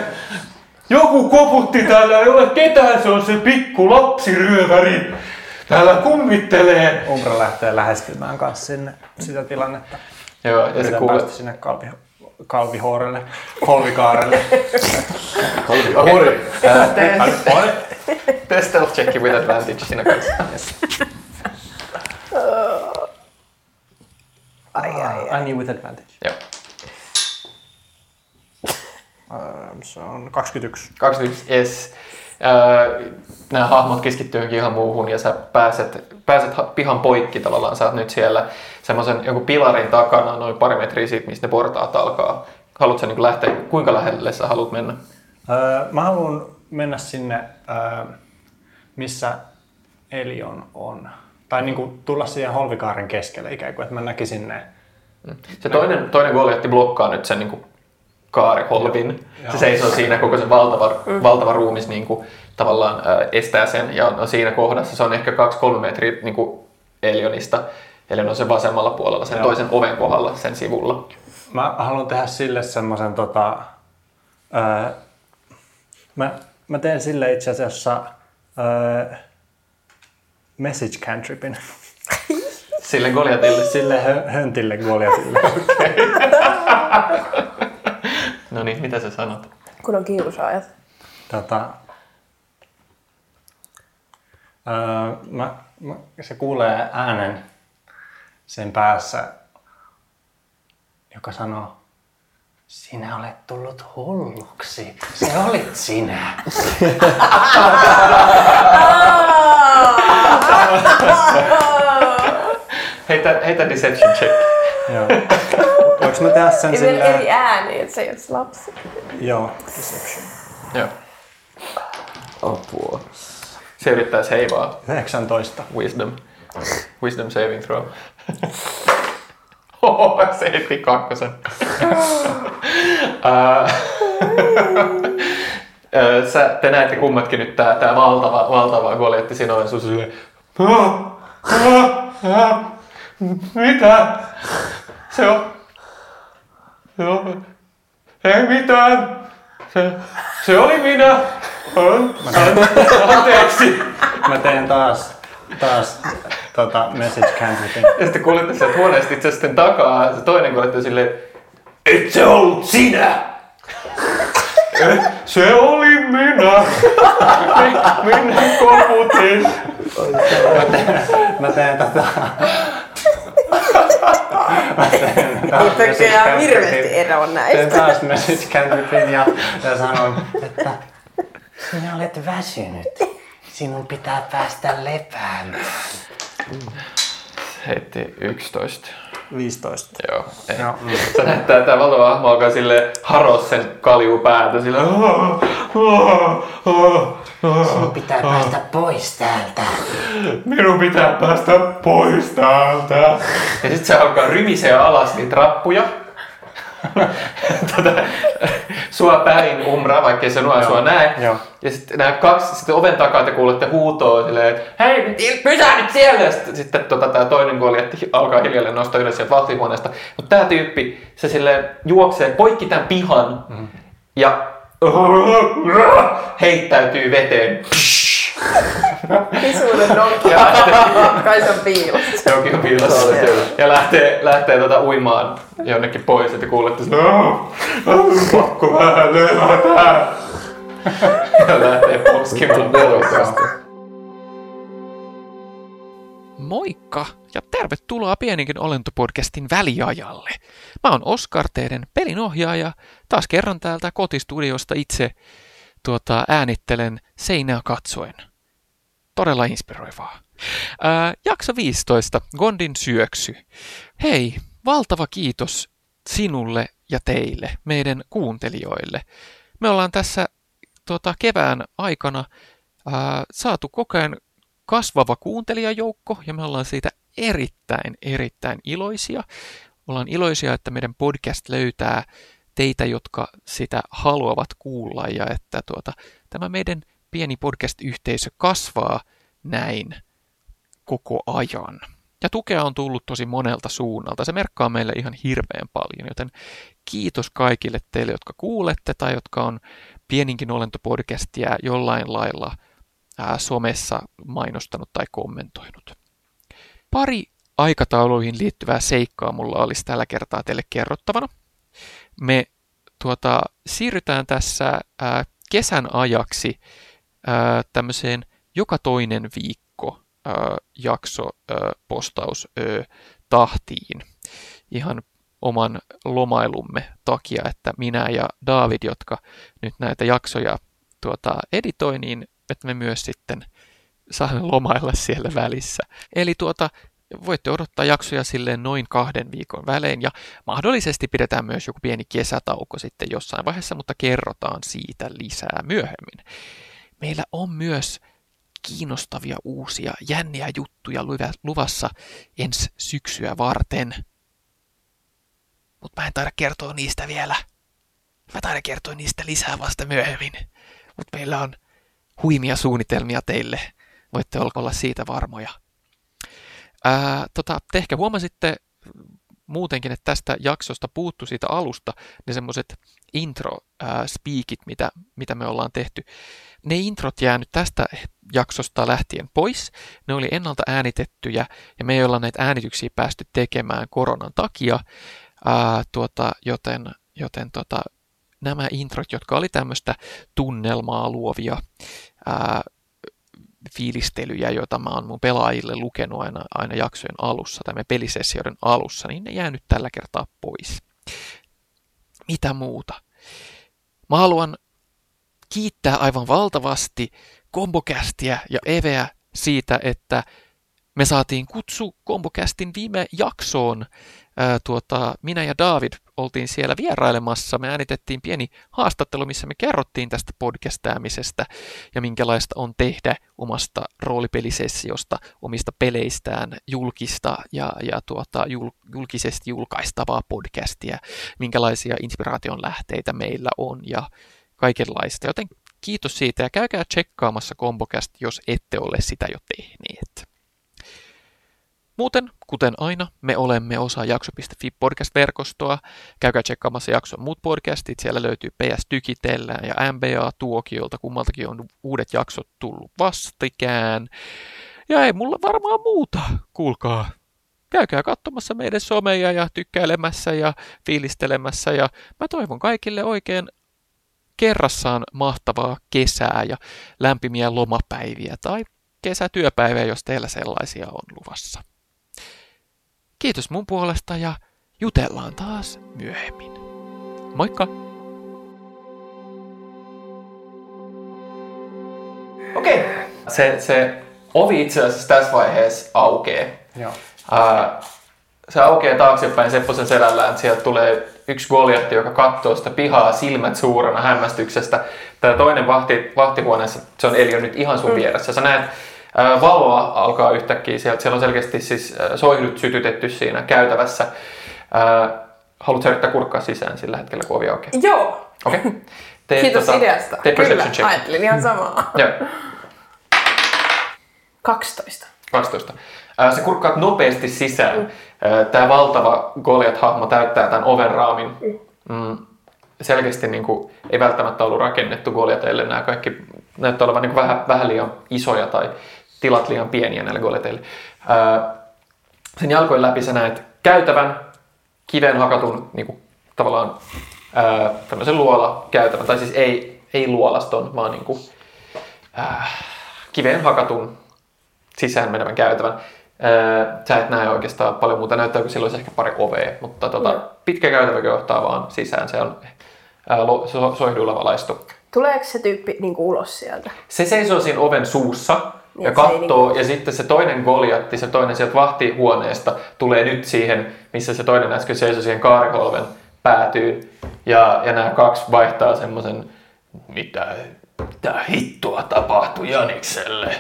joku koputti täällä, ei ole ketään, se on se pikku lapsiryöväri. Täällä kummittelee. Umbra lähtee lähestymään kanssa sinne sitä tilannetta. Joo, ja se Yritän kuulee, sinne kalvi, kalvihoorelle, holvikaarelle. Hori! tee stealth check with advantage siinä kanssa. ai, ai, I knew with advantage. Joo. Um, se on 21. 21, yes. Öö, nämä hahmot keskittyykin ihan muuhun ja sä pääset, pääset ha- pihan poikki tavallaan. Sä oot nyt siellä semmoisen jonkun pilarin takana noin pari metriä siitä, mistä ne portaat alkaa. Haluatko niin lähteä, kuinka lähelle sä haluat mennä? Öö, mä haluan mennä sinne, öö, missä Elion on. Tai niin kuin tulla siihen holvikaaren keskelle ikään kuin, että mä näkisin ne. Se toinen, toinen Goliatti blokkaa nyt sen niin kuin kaariholvin. Se seisoo siinä koko se valtava, valtava ruumis niin kuin, tavallaan äh, estää sen ja on siinä kohdassa. Se on ehkä 2-3 metriä niin kuin Elionista. Elion on sen vasemmalla puolella, sen Joo. toisen oven kohdalla, sen sivulla. Mä haluan tehdä sille semmoisen tota, öö, mä, mä teen sille itse asiassa öö, message cantripin. Sille Goliatille. Sille hö, höntille Goliatille. No niin, mitä sä sanot? Kun on kiusaajat. Tota, öö, mä, mä, se kuulee äänen sen päässä, joka sanoo, sinä olet tullut hulluksi. Se olit sinä. Heitä, heitä deception check. Joo. Voinko mä tehdä sen sillä... eri ääni, että se ei olisi lapsi. Joo, deception. Joo. Apua. Se yrittäisi heivaa 19. wisdom. Wisdom saving throw. Oho, se heitti kakkosen. Sä, te näette kummatkin nyt tää, tää valtava, valtava Goliatti siinä on sun silleen, "Ah, ah, ah, mitä? Se on, on, ei mitään. Se, se oli minä. An- an- Anteeksi. Mä teen taas, taas tota, message cantripin. Ja sitten kuulitte sieltä huoneesta itse sitten takaa, se toinen kuulitte silleen, et se ollut sinä! "Eh, se oli minä! Mi- Minä koputin! Mä teen. Mä teen taas Pökkää cantripin. hirveästi eroa näistä. taas message cantripin ja, ja sanon, että sinä olet väsynyt. Sinun pitää päästä lepäämään. Heitti 11. 15. Joo. Ei. Joo. Se näyttää, tää valtava hahmo alkaa sille haros sen kalju päätä sille. Sinun pitää päästä pois täältä. Minun pitää päästä pois täältä. Ja sitten se alkaa rymiseä alas niitä rappuja. tota, sua päin umra, vaikkei se nuo sua näe. Joo. Ja sitten nämä kaksi, sitten oven takaa te kuulette huutoa silleen, että hei, pysä nyt siellä! Sitten, sitten tota, tämä toinen Goliatti alkaa hiljalleen nostaa ylös sieltä vahtihuoneesta. Mutta tämä tyyppi, se sille juoksee poikki tämän pihan Mhm. ja heittäytyy veteen. Pisuuden nokki. Kai se on piilossa. Jokin on piilossa. Ja lähtee, lähtee tota uimaan jonnekin pois, että kuulette sen, "Ah, ah, pakko vähän levätä. Ja lähtee poskimaan pois. Moikka ja tervetuloa Pieninkin olentopodcastin väliajalle. Mä oon Oskar, teidän pelinohjaaja. Taas kerran täältä kotistudiosta itse tuota, äänittelen seinää katsoen. Todella inspiroivaa. Ää, jakso 15, Gondin syöksy. Hei, valtava kiitos sinulle ja teille, meidän kuuntelijoille. Me ollaan tässä tuota, kevään aikana ää, saatu koko ajan kasvava kuuntelijajoukko ja me ollaan siitä erittäin, erittäin iloisia. Ollaan iloisia, että meidän podcast löytää teitä, jotka sitä haluavat kuulla ja että tuota, tämä meidän pieni podcast-yhteisö kasvaa näin koko ajan. Ja tukea on tullut tosi monelta suunnalta. Se merkkaa meille ihan hirveän paljon, joten kiitos kaikille teille, jotka kuulette tai jotka on pieninkin olentopodcastia jollain lailla ää, somessa mainostanut tai kommentoinut. Pari aikatauluihin liittyvää seikkaa mulla olisi tällä kertaa teille kerrottavana. Me tuota, siirrytään tässä ää, kesän ajaksi tämmöiseen joka toinen viikko jakso postaus ää, tahtiin ihan oman lomailumme takia, että minä ja David, jotka nyt näitä jaksoja tuota, editoi, niin että me myös sitten saamme lomailla siellä välissä. Eli tuota, voitte odottaa jaksoja silleen noin kahden viikon välein ja mahdollisesti pidetään myös joku pieni kesätauko sitten jossain vaiheessa, mutta kerrotaan siitä lisää myöhemmin. Meillä on myös kiinnostavia uusia jänniä juttuja luvassa ensi syksyä varten. Mutta mä en taida kertoa niistä vielä. Mä taidan kertoa niistä lisää vasta myöhemmin. Mutta meillä on huimia suunnitelmia teille. Voitte olla siitä varmoja. Ää, tota, te ehkä huomasitte muutenkin, että tästä jaksosta puuttu siitä alusta ne semmoiset intro-speakit, mitä, mitä me ollaan tehty. Ne introt jäänyt tästä jaksosta lähtien pois. Ne oli ennalta äänitettyjä ja me ei olla näitä äänityksiä päästy tekemään koronan takia, ää, tuota, joten, joten tota, nämä introt, jotka oli tämmöistä tunnelmaa luovia, ää, fiilistelyjä, joita mä oon mun pelaajille lukenut aina, aina jaksojen alussa tai me pelisessioiden alussa, niin ne jää nyt tällä kertaa pois. Mitä muuta? Mä haluan kiittää aivan valtavasti Kombokästiä ja Eveä siitä, että me saatiin kutsu Kombokästin viime jaksoon ää, tuota, minä ja David oltiin siellä vierailemassa. Me äänitettiin pieni haastattelu, missä me kerrottiin tästä podcastaamisesta ja minkälaista on tehdä omasta roolipelisessiosta, omista peleistään julkista ja, ja tuota, jul, julkisesti julkaistavaa podcastia, minkälaisia inspiraation lähteitä meillä on ja kaikenlaista. Joten kiitos siitä ja käykää tsekkaamassa Kombocast, jos ette ole sitä jo tehneet. Muuten, kuten aina, me olemme osa jakso.fi podcast-verkostoa. Käykää tsekkaamassa jakson muut podcastit. Siellä löytyy PS Tykitellään ja MBA Tuokiolta. Kummaltakin on uudet jaksot tullut vastikään. Ja ei mulla varmaan muuta, kuulkaa. Käykää katsomassa meidän someja ja tykkäilemässä ja fiilistelemässä. Ja mä toivon kaikille oikein kerrassaan mahtavaa kesää ja lämpimiä lomapäiviä tai kesätyöpäiviä, jos teillä sellaisia on luvassa. Kiitos mun puolesta ja jutellaan taas myöhemmin. Moikka! Okei. Okay. Se, se ovi itse asiassa tässä vaiheessa aukeaa. Joo. Uh, se aukeaa taaksepäin Sepposen selällään. Sieltä tulee yksi Goliatti, joka katsoo sitä pihaa silmät suurena hämmästyksestä. Tämä toinen vahti, vahtihuoneessa, se on Elio nyt ihan sun vieressä. Sä näet Valoa alkaa yhtäkkiä sieltä. Siellä on selkeästi siis soihdut sytytetty siinä käytävässä. Haluatko yrittää kurkkaa sisään sillä hetkellä, kun ovi aukeaa? Joo. Okei. Okay. Kiitos tota, ideasta. Tee Kyllä, check. ajattelin ihan samaa. Joo. 12. 12. Se kurkkaat nopeasti sisään. Tämä valtava Goliath-hahmo täyttää tämän oven raamin. Mm. Selkeästi niin kuin, ei välttämättä ollut rakennettu Goliathille. Nämä kaikki näyttää olevan niin vähän, vähän liian isoja tai tilat liian pieniä näille Goliathille. Sen jalkojen läpi sä näet käytävän, kiveen hakatun niin kuin, tavallaan ää, tämmöisen luola käytävän, tai siis ei, ei luolaston, vaan niin kuin, ää, kiveen hakatun sisään menevän käytävän. Ää, sä et näe oikeastaan paljon muuta, näyttää kuin silloin ehkä pari ovea, mutta tota, pitkä käytävä johtaa vaan sisään, se on lo, so, valaistu. Tuleeko se tyyppi niin kuin ulos sieltä? Se seisoo siinä oven suussa Niin, ja että se ei katsoo, niinku- ja sitten se toinen Goliatti, se toinen sieltä vahtihuoneesta, tulee nyt siihen, missä se toinen äsken seisoi siihen kaariholven päätyyn. Ja, ja nämä kaksi vaihtaa semmoisen, mitä, mitä hittoa tapahtui Janikselle.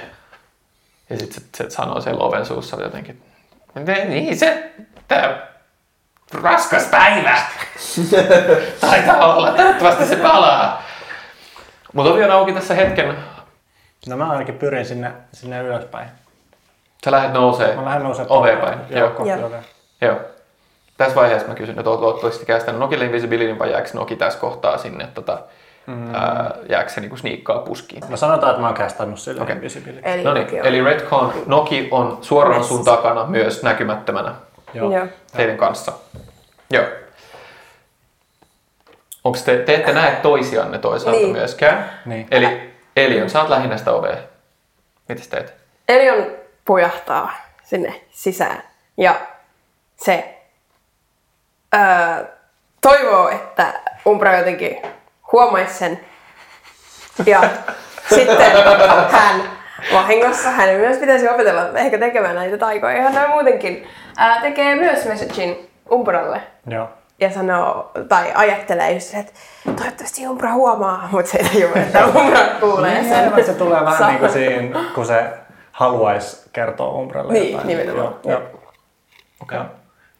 Ja sitten se, se sanoo siellä oven suussa jotenkin, niin se, tää raskas päivä. Taitaa olla, toivottavasti se palaa. Mutta ovi on auki tässä hetken No mä ainakin pyrin sinne, sinne ylöspäin. Sä lähdet nousee Mä lähden nousemaan oveen polveen. päin. Joo, Joo. kohti Joo. ovea. Joo. Tässä vaiheessa mä kysyn, että oot oot kästänyt Nokille Invisibilityn vai jääkö Noki tässä kohtaa sinne, tota, mm. ää, jääkö se niinku sniikkaa puskiin? No sanotaan, että mä oon kästannut sille okay. invisibility. Eli, No niin, eli Redcon Noki on suoraan sun takana myös näkymättömänä Joo. Joo. teidän kanssa. Joo. Onko te, te ette näe toisianne toisaalta Niin. myöskään? Niin. Eli Elion, sä oot lähinnä sitä ovea. Mitäs teet? Elion pujahtaa sinne sisään ja se öö, toivoo, että Umbra jotenkin huomaisi sen. Ja sitten hän vahingossa, hänen myös pitäisi opetella ehkä tekemään näitä taikoja ihan noin muutenkin. Ää, tekee myös messagein Umbralle Joo. Ja sanoo, tai ajattelee just, että toivottavasti Umbra huomaa, mutta se ei tajua, että Umbra kuulee sen. Niin, se tulee vähän niin kuin siinä, kun se haluaisi kertoa Umbralle Niin, jotain. nimenomaan. Joo, joo. Okay.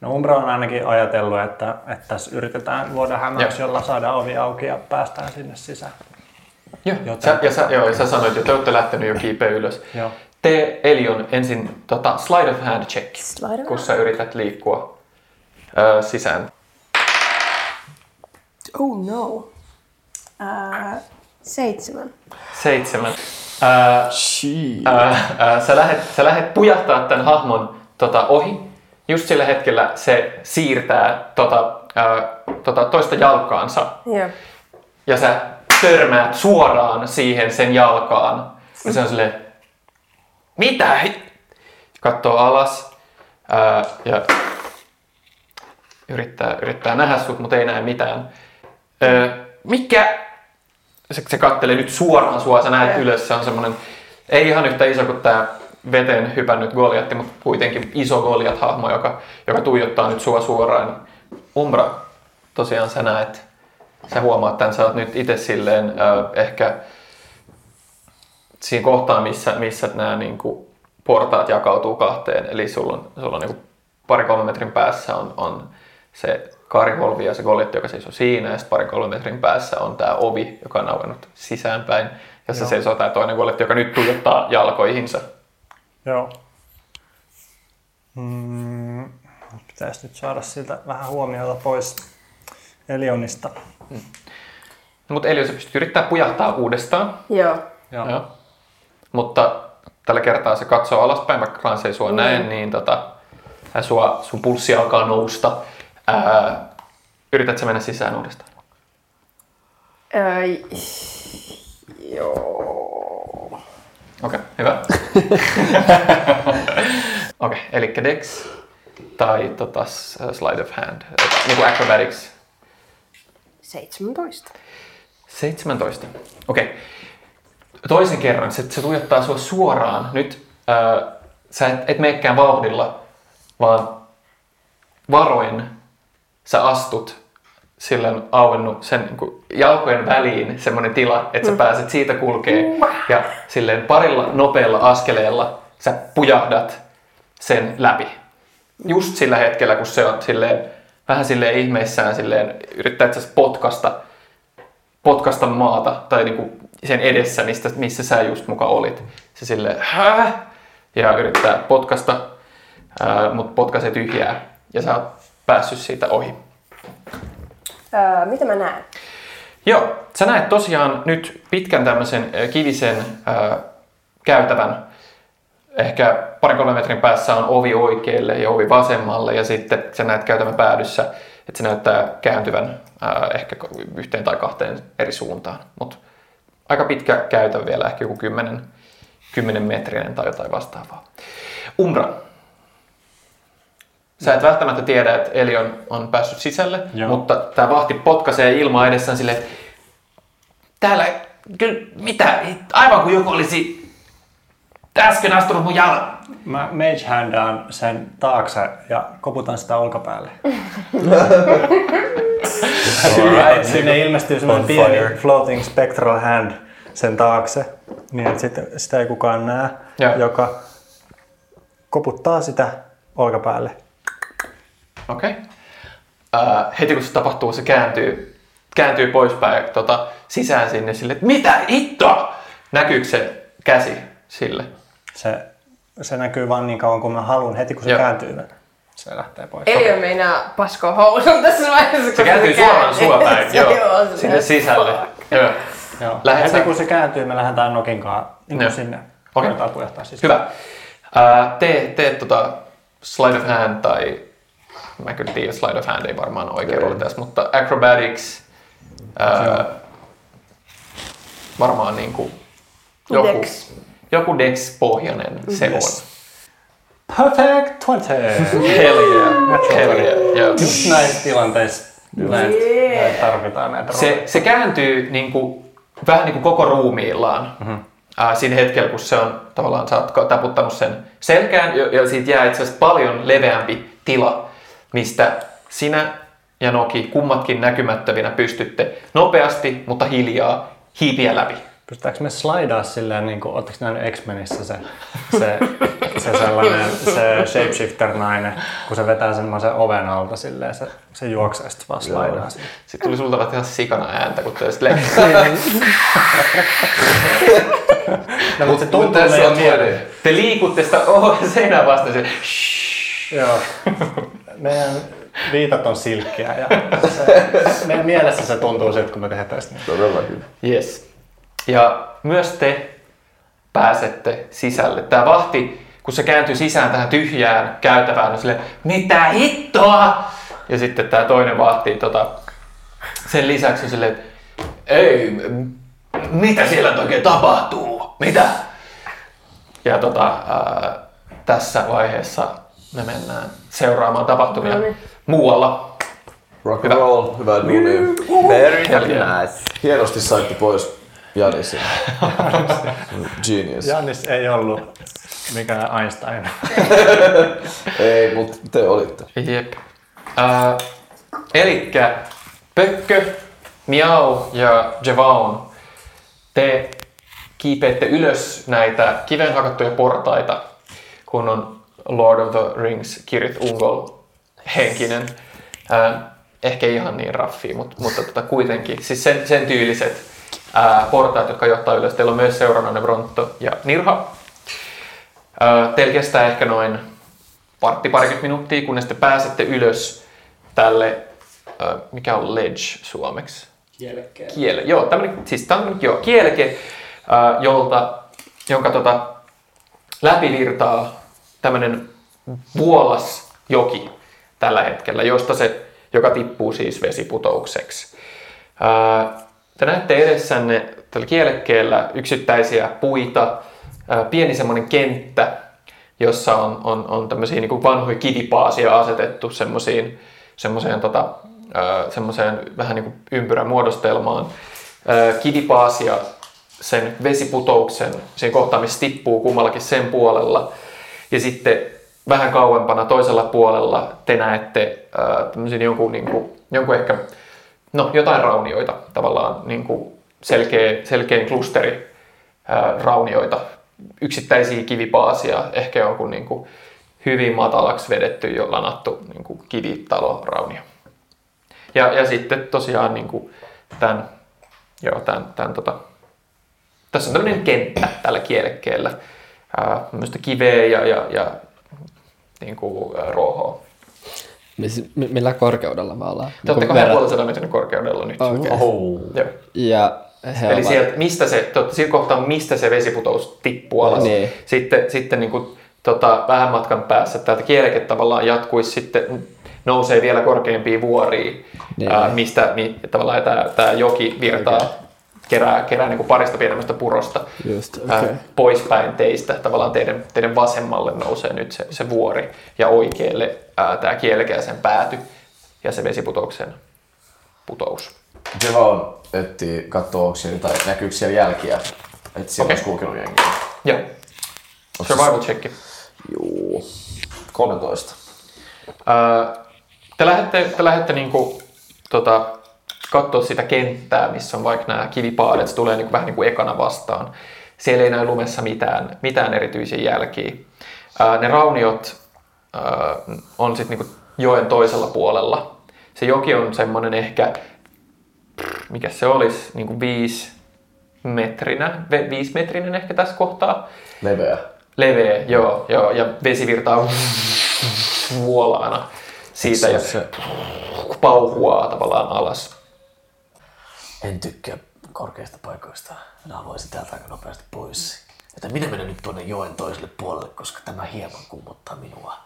No Umbra on ainakin ajatellut, että, että tässä yritetään luoda hämäys, jolla saadaan ovi auki ja päästään sinne sisään. Joo. Joten- Sä, ja sä, joo, ja sä sanoit, että te olette lähtenyt jo kiipeä ylös. Joo. Tee Elion ensin tota, slide of hand check, Slide of kun sä yrität liikkua ö, sisään. Oh no. Uh, seitsemän. Seitsemän. Ää, ää, ää, sä, lähet, sä lähet pujahtaa tämän hahmon tota, ohi. Just sillä hetkellä se siirtää tota, ää, tota, toista jalkaansa. Joo. Ja sä törmäät suoraan siihen sen jalkaan. Ja se on silleen, mitä? hi-" Katsoo alas ää, ja yrittää, yrittää nähdä sut, mutta ei näe mitään. Mikä? Se, se kattelee nyt suoraan sua, sä näet ylös, se on semmonen, ei ihan yhtä iso kuin tää veteen hypännyt Goliatti, mutta kuitenkin iso Goliat-hahmo, joka, joka tuijottaa nyt sua suoraan. Umbra, tosiaan sä näet, sä huomaat tämän, sä oot nyt itse silleen äh, ehkä siinä kohtaa, missä, missä nämä niin kuin, portaat jakautuu kahteen, eli sulla on, sulla on niin kuin, pari-kolmen metrin päässä on, on se kaarikolvi ja se goljetti, joka seisoo siinä, ja sitten pari-kolmen metrin päässä on tämä ovi, joka on auennut sisäänpäin, jossa seisoo tämä toinen goljetti, joka nyt tuijottaa jalkoihinsa. Joo. Mm, pitäisi nyt saada siltä vähän huomiota pois Elionista. No, mutta Elio, sä pystyt yrittää pujahtaa uudestaan, Joo. Joo. Joo. Mutta tällä kertaa se katsoo alaspäin, vaikka Klans ei sua näe, niin tota, sua, sun pulssi alkaa nousta. Ää, yrität sä mennä sisään uudestaan? Öö, joo. Okei, okay, hyvä. Okei, okay, eli Dex tai tota, Slide of Hand, niin kuin Acrobatics 17. 17. Okei. Okay. Toisen kerran se, se tuijottaa sua suoraan. Nyt ää, sä et, et meekään vauhdilla, vaan varoen sä astut sillä on auennut sen niin kuin, jalkojen väliin semmoinen tila, että sä pääset siitä kulkee ja silleen parilla nopealla askeleella sä pujahdat sen läpi. Just sillä hetkellä, kun se on silleen, vähän silleen ihmeissään silleen, yrittää itse potkasta potkasta maata tai niinku sen edessä, mistä, missä sä just muka olit. Se sille Hää? ja yrittää potkasta, mutta potkaisee tyhjää ja sä oot päässyt siitä ohi. Öö, mitä mä näen? Joo, sä näet tosiaan nyt pitkän tämmöisen kivisen ö, käytävän. Ehkä parin kolmen metrin päässä on ovi oikealle ja ovi vasemmalle ja sitten sä näet käytävän päädyssä, että se näyttää kääntyvän ää, ehkä yhteen tai kahteen eri suuntaan. Mutta aika pitkä käytävä vielä, ehkä joku 10, 10 metrinen tai jotain vastaavaa. Umbra. Sä et välttämättä tiedä, että Eli on, on päässyt sisälle, Joo. mutta tämä vahti potkaisee ilmaa edessään silleen, että täällä, kyllä, mitä, aivan kuin joku olisi äsken astunut mun jalan. Mä mage handaan sen taakse ja koputan sitä olkapäälle. Alright. Sinne ilmestyy semmoinen pieni fire. floating spectral hand sen taakse, niin että sitä, sitä ei kukaan näe, Joo. joka koputtaa sitä olkapäälle. Okei. Okay. heti kun se tapahtuu, se kääntyy, kääntyy poispäin tota, sisään sinne sille, että mitä hittoa? Näkyykö se käsi sille. Se, se näkyy vaan niin kauan kuin mä haluan. Heti kun se Joo. kääntyy, se lähtee pois. Eliö meinaa paskoa housun tässä vaiheessa. Se kääntyy suoraan sua päin, Se joo, joo, sinne sisälle. Joo. Joo. Lähet Heti kun se kääntyy, me lähdetään Nokinkaan niin Joo. sinne. Okei. Pujahtaa siis. Hyvä. Ää, tee, tee tota slide of hand tai mä kyllä tiedä, slide of hand ei varmaan ole oikein rooli tässä, mutta acrobatics ää, varmaan niinku joku, Dex. joku dex-pohjainen se Yes. Perfect 20! on. Hell yeah. Hell yeah. Joo. Just näissä tilanteissa näitä, Yeah. näitä tarvitaan näitä Se, se kääntyy niinku, vähän niin kuin koko ruumiillaan. Mm-hmm. Siinä hetkellä, kun se on tavallaan, sä oot taputtanut sen selkään ja, ja siitä jää itse asiassa paljon leveämpi tila, mistä sinä ja Noki kummatkin näkymättöminä pystytte nopeasti, mutta hiljaa hiipiä läpi. Pystytäänkö me slaidaa silleen, niin kuin, ootteko nähnyt X-Menissä se, se, se sellainen, se shapeshifter-nainen, kun se vetää semmoisen oven alta silleen, se, se juoksee sitten vaan slaidaa sinne. Sitten tuli sulta vähän ihan sikana ääntä, kun te sitten No, mutta se tuntuu meidän Te liikutte sitä oh, seinää vasten. Se, Joo. Meidän viitat on silkkiä ja se, meidän mielessä se tuntuu siltä, kun me tehdään sitä. Todellakin. Yes. Ja myös te pääsette sisälle. Tämä vahti, kun se kääntyy sisään tähän tyhjään käytävään, on sille, mitä hittoa? Ja sitten tämä toinen vahti tota, sen lisäksi on silleen, että ei, m- mitä siellä oikein tapahtuu? Mitä? Ja tota, ää, tässä vaiheessa me mennään seuraamaan tapahtumia muualla. Rock and roll, hyvä duuni. Very nice. Hienosti saitte pois Janisin. Genius. Jannis ei ollut mikään Einstein. Ei, mutta te olitte. Jep. Äh, elikkä Pökkö, Miau ja Jevaun, te kiipeätte ylös näitä kiven hakattuja portaita, kun on Lord of the Rings Kirit Ungol henkinen. Äh, ehkä ihan niin raffi, mutta, mutta tota, kuitenkin. Siis sen, sen tyyliset ää, portaat, jotka johtaa ylös. Teillä on myös seurannanne Bronto ja Nirha. Ää, teillä kestää ehkä noin vartti parikymmentä minuuttia, kunnes te pääsette ylös tälle, ää, mikä on ledge suomeksi? Kielekkeen. Kiele. Joo, tämmönen, siis tämmönen, joo, kieleke, ää, jolta, jonka tota, läpi virtaa tämmönen vuolas joki tällä hetkellä, josta se, joka tippuu siis vesiputoukseksi. Ää, te näette edessänne tällä kielekkeellä yksittäisiä puita, ää, pieni semmoinen kenttä, jossa on, on, on tämmöisiä niin vanhoja kivipaasia asetettu semmoisiin, semmoiseen, tota, semmoiseen vähän niin kuin ympyrän muodostelmaan. Ää, kivipaasia sen vesiputouksen, siinä kohtaa, missä tippuu kummallakin sen puolella. Ja sitten vähän kauempana toisella puolella te näette tämmöisen jonkun, niin kuin, jonkun ehkä, no jotain raunioita, tavallaan niin kuin selkeä, selkein klusteri ää, raunioita, yksittäisiä kivipaasia, ehkä jonkun niin kuin hyvin matalaksi vedetty jo lanattu niin kuin kivitaloraunio. Ja, ja sitten tosiaan niin kuin tämän, joo, tämän, tämän tota, tässä on tämmöinen kenttä tällä kielekkeellä, ää, kiveä ja, ja, ja niin kuin, ää, ruohoa. Millä korkeudella me ollaan? Te olette Kun verrat- 250 metrin korkeudella nyt. Okei. Oho. Joo. Ja he Eli ovat- sieltä, mistä se, te olette siinä kohtaa, mistä se vesiputous tippuu alas. Niin. Sitten, sitten niin kuin, tota, vähän matkan päässä täältä kieleke tavallaan jatkuisi sitten, nousee vielä korkeampiin vuoriin, Niin. ää, mistä mi, tavallaan tämä, tämä joki virtaa, kerää, kerää niin kuin parista pienemmästä purosta Just, ää, okei. poispäin teistä. Tavallaan teidän, teidän vasemmalle nousee nyt se, se vuori ja oikealle ää, tämä kieleke ja sen pääty ja se vesiputouksen putous. Javon etti katsoa, onko siellä jotain, näkyykö siellä jälkiä, että siellä Okei. olisi kulkenut jengiä. Joo. Survival check. Juu. 13. Ää, te lähdette, te lähdette niinku, tota, katsoa sitä kenttää, missä on vaikka nämä kivipaadet, se tulee niinku, vähän niin kuin ekana vastaan. Siellä ei näy lumessa mitään, mitään erityisiä jälkiä. Ää, ne rauniot ää, on sitten niinku joen toisella puolella. Se joki on semmoinen ehkä, mikä se olisi, niinku viisi, metrinä, ve- viisimetrinen ehkä tässä kohtaa. Leveä. Leveä, joo, joo, ja vesi virtaa vuolaana siitä ja Se- pauhuaa tavallaan alas. En tykkää korkeista paikoista. Minä haluaisin täältä aika nopeasti pois. Että minä menen nyt tuonne joen toiselle puolelle, koska tämä hieman kuumottaa minua.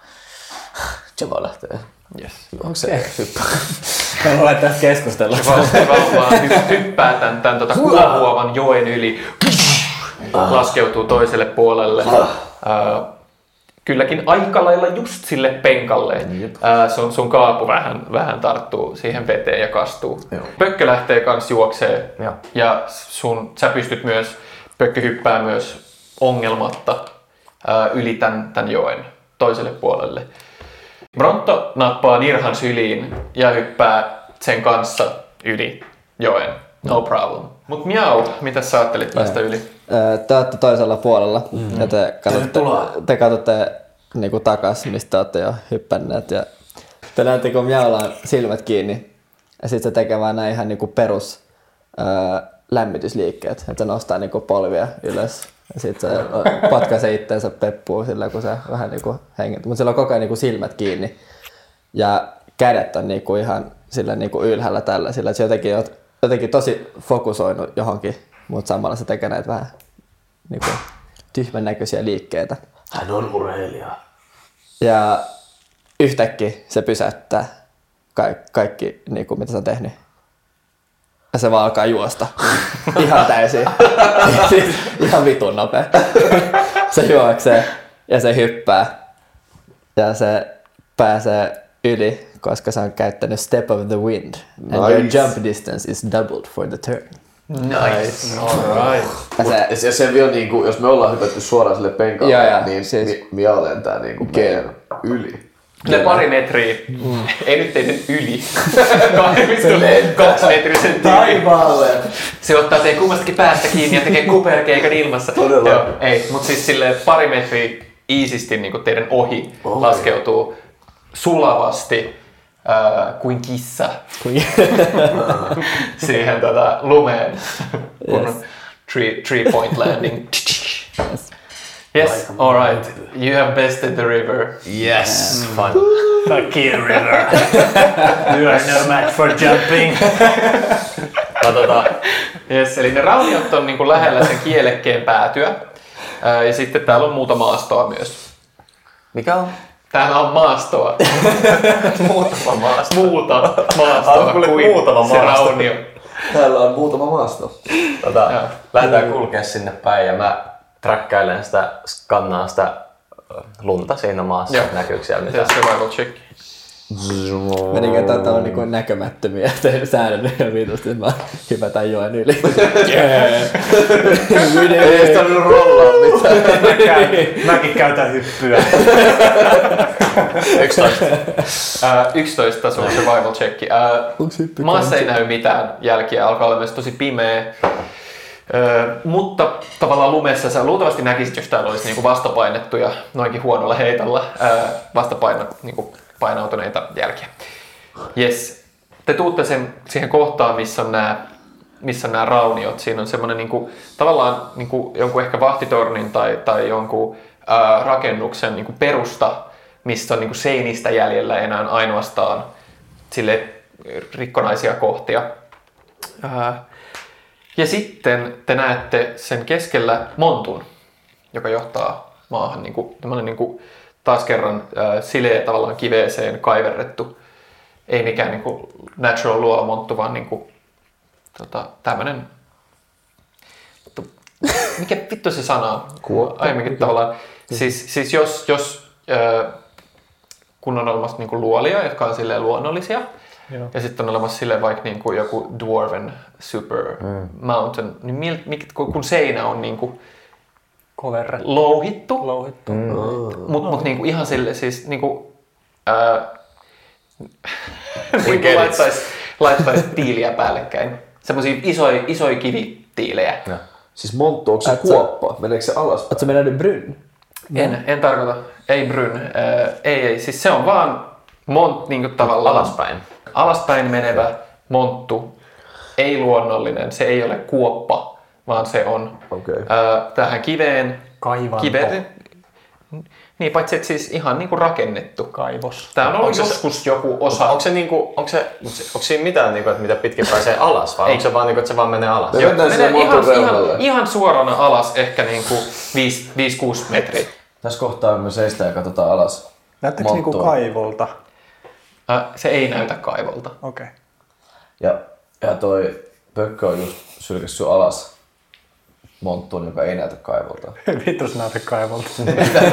Se vaan lähtee. Yes. Onko se hyppä? Me voidaan tässä keskustella. Vauva hy- hyppää tämän, tämän tota kuohuavan joen yli, laskeutuu toiselle puolelle. Ää, kylläkin aika lailla just sille penkalle. Ää, sun, sun kaapu vähän, vähän tarttuu siihen veteen ja kastuu. Joo. Pökkö lähtee kans juoksee Joo. ja sun, sä pystyt myös, Pökkö hyppää myös ongelmatta ää, yli tämän, tämän joen toiselle puolelle. Bronto nappaa Nirhan syliin ja hyppää sen kanssa yli joen. No problem. Mut miau, mitä sä ajattelit tästä yli? Te olette toisella puolella mm-hmm. ja te katsotte, te katsotte niinku takas, mistä te olette jo hyppänneet. Ja te näette, kun Miaula on silmät kiinni ja sitten se tekee vaan näin ihan niinku perus ö, lämmitysliikkeet, että se nostaa niinku polvia ylös. Ja sitten se patkaisee itteensä peppuun sillä, kun se vähän niinku hengittää. Mutta sillä on koko ajan niinku silmät kiinni. Ja kädet on niinku ihan sillä niinku ylhäällä tällä, sillä että se jotenkin, jotenkin tosi fokusoinut johonkin, mutta samalla se tekee näitä vähän niinku tyhmän näköisiä liikkeitä. Hän on urheilija. Ja yhtäkkiä se pysäyttää kaikki, kaikki niinku, mitä se on tehnyt. Ja se vaan alkaa juosta. Ihan täysin. siis ihan vitun nopea. se juoksee ja se hyppää. Ja se pääsee yli, koska se on käyttänyt Step of the Wind. And your Nice. jump distance is doubled for the turn. Nice. Alright. Ja se, Ja se vielä niinku, jos me ollaan hypätty suoraan sille penkalle, Joo, joo, niin siis- mi- Mia lentää niinku meidän yli. Ne pari metriä, ei nyt teidän yli, kaksi metrisen tyyli. Taivaalle! Se ottaa teidän kummastakin päästä kiinni ja tekee kuperkeikan ilmassa. Todella. Joo, ei, mutta siis sille pari metriä iisisti niin teidän ohi Oi. laskeutuu sulavasti äh, kuin kissa siihen tota, lumeen, kun Yes. three, three point landing. Yes, alright. You have bested the river. Yes! Fun. Fuck you, River. you are no match for jumping. Yes, eli ne rauniot on niin lähellä sen kielekkeen päätyä. Ää, Ja sitten täällä on muuta maastoa myös. Mikä on? Täällä on maastoa. Muutama maasta. Muuta maastoa Ah, kuin muutama se maasto. raunio. Täällä on muutama maasto. Tota, Joo. lähdetään kulkea sinne päin ja mä träkkäilen sitä, skannaan sitä lunta siinä maassa. Joo. Näkyykö siellä Se on mitään? survival check. Menikö tätä on niinku näkymättömiä tehnyt säännöllinen ja vitusti, että mä hypätään joen yli. Ei sitä nyt rollaa mitään. Mäkin käytän hyppyä. 11. Ää, 11 sun survival check. Hyppy Maassa ei näy mitään jälkiä, alkaa olla myös tosi pimeä. Öö, mutta tavallaan lumessa sä luultavasti näkisit, jos täällä olisi niinku vastapainettuja noinkin huonolla heitolla öö, vastapaino, niinku painautuneita jälkiä. Yes. Te tuutte sen, siihen kohtaan, missä on nämä missä on nämä rauniot. Siinä on semmoinen niinku, tavallaan niinku, jonkun ehkä vahtitornin tai, tai jonkun ää, rakennuksen niinku perusta, missä on niinku seinistä jäljellä enää ainoastaan sille rikkonaisia kohtia. Ää, ja sitten te näette sen keskellä montun, joka johtaa maahan niin kuin, niin kuin, taas kerran ää, sileä tavallaan kiveeseen kaiverrettu. Ei mikään niin kuin natural luolamonttu, vaan niin kuin, tota, tämmöinen... Mikä vittu se sana on? Kuoppa. Aiemminkin tavallaan. Siis, siis jos, jos ää, kun on olemassa niin kuin luolia, jotka on silleen luonnollisia, Joo. ja sitten on olemassa silleen vaikka niin kuin joku Dwarven Super mm. Mountain, niin mil, mik, kun kun seinä on niin kuin Koverre. louhittu, Louhittu. mutta mut niinku ihan sille siis niinku ää, niin get it. laittaisi laittaisi tiiliä päällekkäin. Semmoisia isoja, isoja kivitiilejä. Siis monttu, onko se Et sä- kuoppa? Meneekö se alaspäin? Oletko mennyt Bryn? En, en tarkoita, ei Bryn, ää, ei, ei, siis se on vaan mont niinku tavallaan Alaspäin. alaspäin menevä monttu, ei luonnollinen, se ei ole kuoppa, vaan se on Okei. ää, tähän kiveen. Kaivanto. Kiveen. Niin, paitsi että siis ihan niinku rakennettu. Kaivos. Tämä on ollut Onko se- joskus joku osa. Onko se, niinku, onko, se, onko siinä mitään, niinku, että mitä pitkin pääsee alas, vai Ei. onko se vaan, niinku, että se vaan menee alas? Me Joo, menee ihan, ihan, ihan suorana alas ehkä niinku 5-6 metriä. Tässä kohtaa me seistään ja katsotaan alas. Näyttääkö niinku kaivolta? Ää, se ei näytä kaivolta. Okei. Ja, ja toi pökkö on just sylkässy alas monttuun, joka ei näytä kaivolta. Vittu se näytä kaivolta.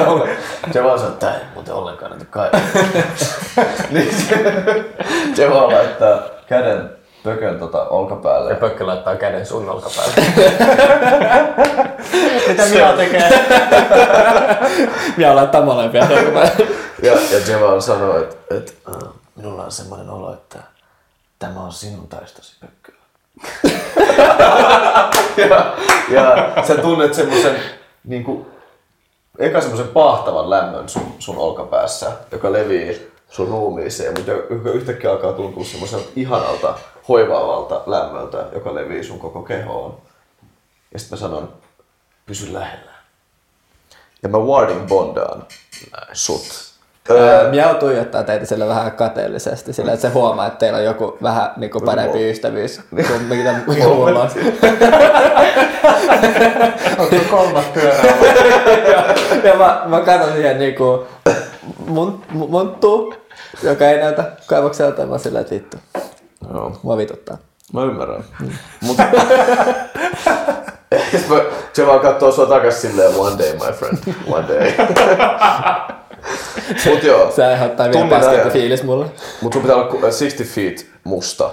On? Se vaan sanoo, että tää ei muuten ollenkaan näytä kaivolta. niin se, se vaan laittaa käden pökön tota olkapäälle. Ja pökkö laittaa käden sun olkapäälle. Mitä minä tekee? Minä laittaa molempia. Ja, ja se vaan sanoo, että, että uh, minulla on semmoinen olo, että tämä on sinun taistosi pökkö. Ja, ja sä tunnet semmoisen niin kuin, eka semmoisen pahtavan lämmön sun, sun olkapäässä, joka levii sun ruumiiseen, mutta joka yhtäkkiä alkaa tuntua semmoiselta ihanalta, hoivaavalta lämmöltä, joka levii sun koko kehoon. Ja sitten mä sanon, pysy lähellä. Ja mä warding bondaan sut. Öö, Miau tuijottaa teitä sille vähän kateellisesti, sillä että se huomaa, että teillä on joku vähän niin kuin parempi ystävyys kuin mitä, mulla on. Onko kolmas pyörä? ja mä, mä katson siihen niinku mun, mun, joka ei näytä kaivokselta, mä silleen, että vittu, Joo. mua vituttaa. Mä ymmärrän. Mut... Sitten mä, se vaan katsoo sua takas silleen, one day my friend, one day. Mut joo, Se aiheuttaa vielä ajan. fiilis mulle. mut sun pitää olla ku- 60 feet musta.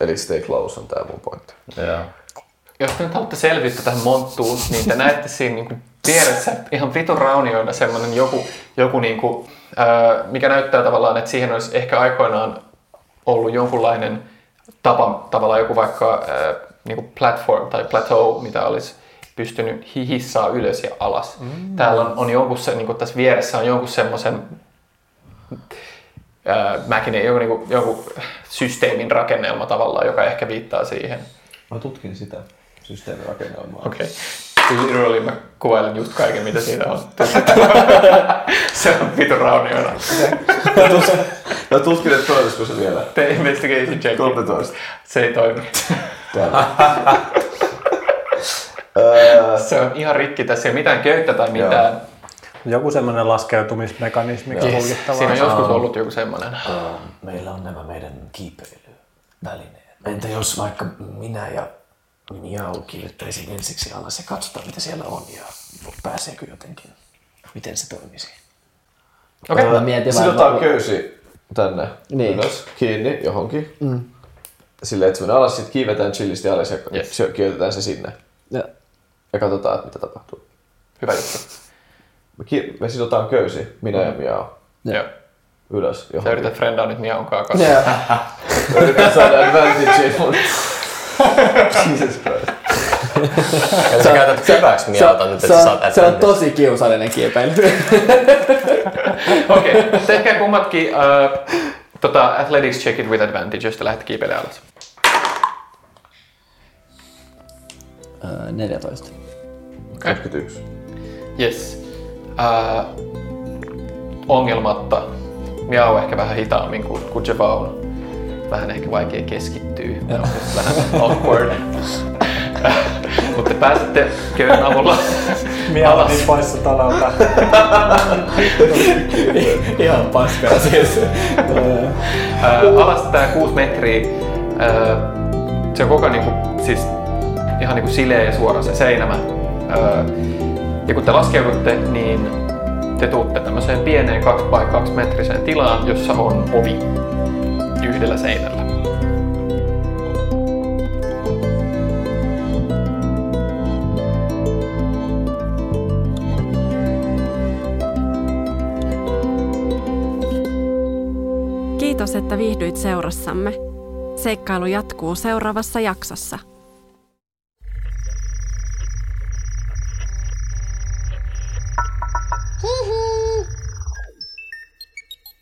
Eli stay close on tää mun pointti. Joo. Jos te nyt haluatte selvyyttä tähän monttuun, niin te näette siinä niinku vieressä ihan vitun raunioina semmoinen joku, joku niinku, ää, mikä näyttää tavallaan, että siihen olisi ehkä aikoinaan ollut jonkunlainen tapa, tavallaan joku vaikka ää, niinku platform tai plateau, mitä olisi pystynyt hihissaa ylös ja alas. Mm. Täällä on, on jonkun se, niinku tässä vieressä on jonkun semmoisen mäkin joku, niinku, joku systeemin rakennelma tavallaan, joka ehkä viittaa siihen. Mä tutkin sitä systeemirakennelmaa. Okei. Okay. Literally mä kuvailen just kaiken, mitä siinä on. se on vitu raunioina. Mä tutkin, että toimisiko se vielä. Tee investigation check. 13. Se ei toimi. Öö, Se on ihan rikki. Tässä ei ole mitään köyttä tai mitään. Joku semmoinen laskeutumismekanismi Yes. Siinä on joskus ollut joku semmoinen. meillä on nämä meidän kiipeilyvälineet. Entä jos vaikka minä ja Miau kiivettäisiin ensiksi alas ja katsotaan mitä siellä on ja pääseekö jotenkin? Miten se toimisi? Okei. Mä mietin vaan, Sidotaan köysi tänne Niin. ylös, kiinni johonkin. Mm. Silleen, että se alas, sitten kiivetään chillisti alas ja Yes. yes. kiivetään se sinne. Ja, Ja katsotaan, että mitä tapahtuu. Hyvä juttu. Me, ki- me sidotaan köysi, minä ja Miau, Joo. ylös Sä johonkin. yrität frendaa nyt Miaun kanssa. ja, Yritetään saada advantage, mutta... Jesus Christ. Ja sä käytät hyväksi miauta nyt, se, että sä saat on, se on tosi kiusallinen kiipeily. Okei. Okay. Tehkää kummatkin uh, tota, athletics check it with advantage, jos te lähdette kiipeilemään alas. Öö, 14. 21. Yes. Uh, ongelmatta. Miau ehkä vähän hitaammin kuin, Java on. Vähän ehkä vaikea keskittyä. Ja. Vähän awkward. Mutta te pääsette köyden avulla Miau alas. niin poissa talolta. Ihan paskaa siis. Ää, alas tää 6 metriä. Ää, se on koko niinku, siis ihan niinku sileä ja suora se seinämä. Ää, ja kun te laskeudutte, niin te tuutte tämmöiseen pieneen 2 x 2 metriseen tilaan, jossa on ovi yhdellä seinällä. Kiitos, että viihdyit seurassamme. Seikkailu jatkuu seuraavassa jaksossa.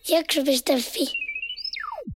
Jakso.fi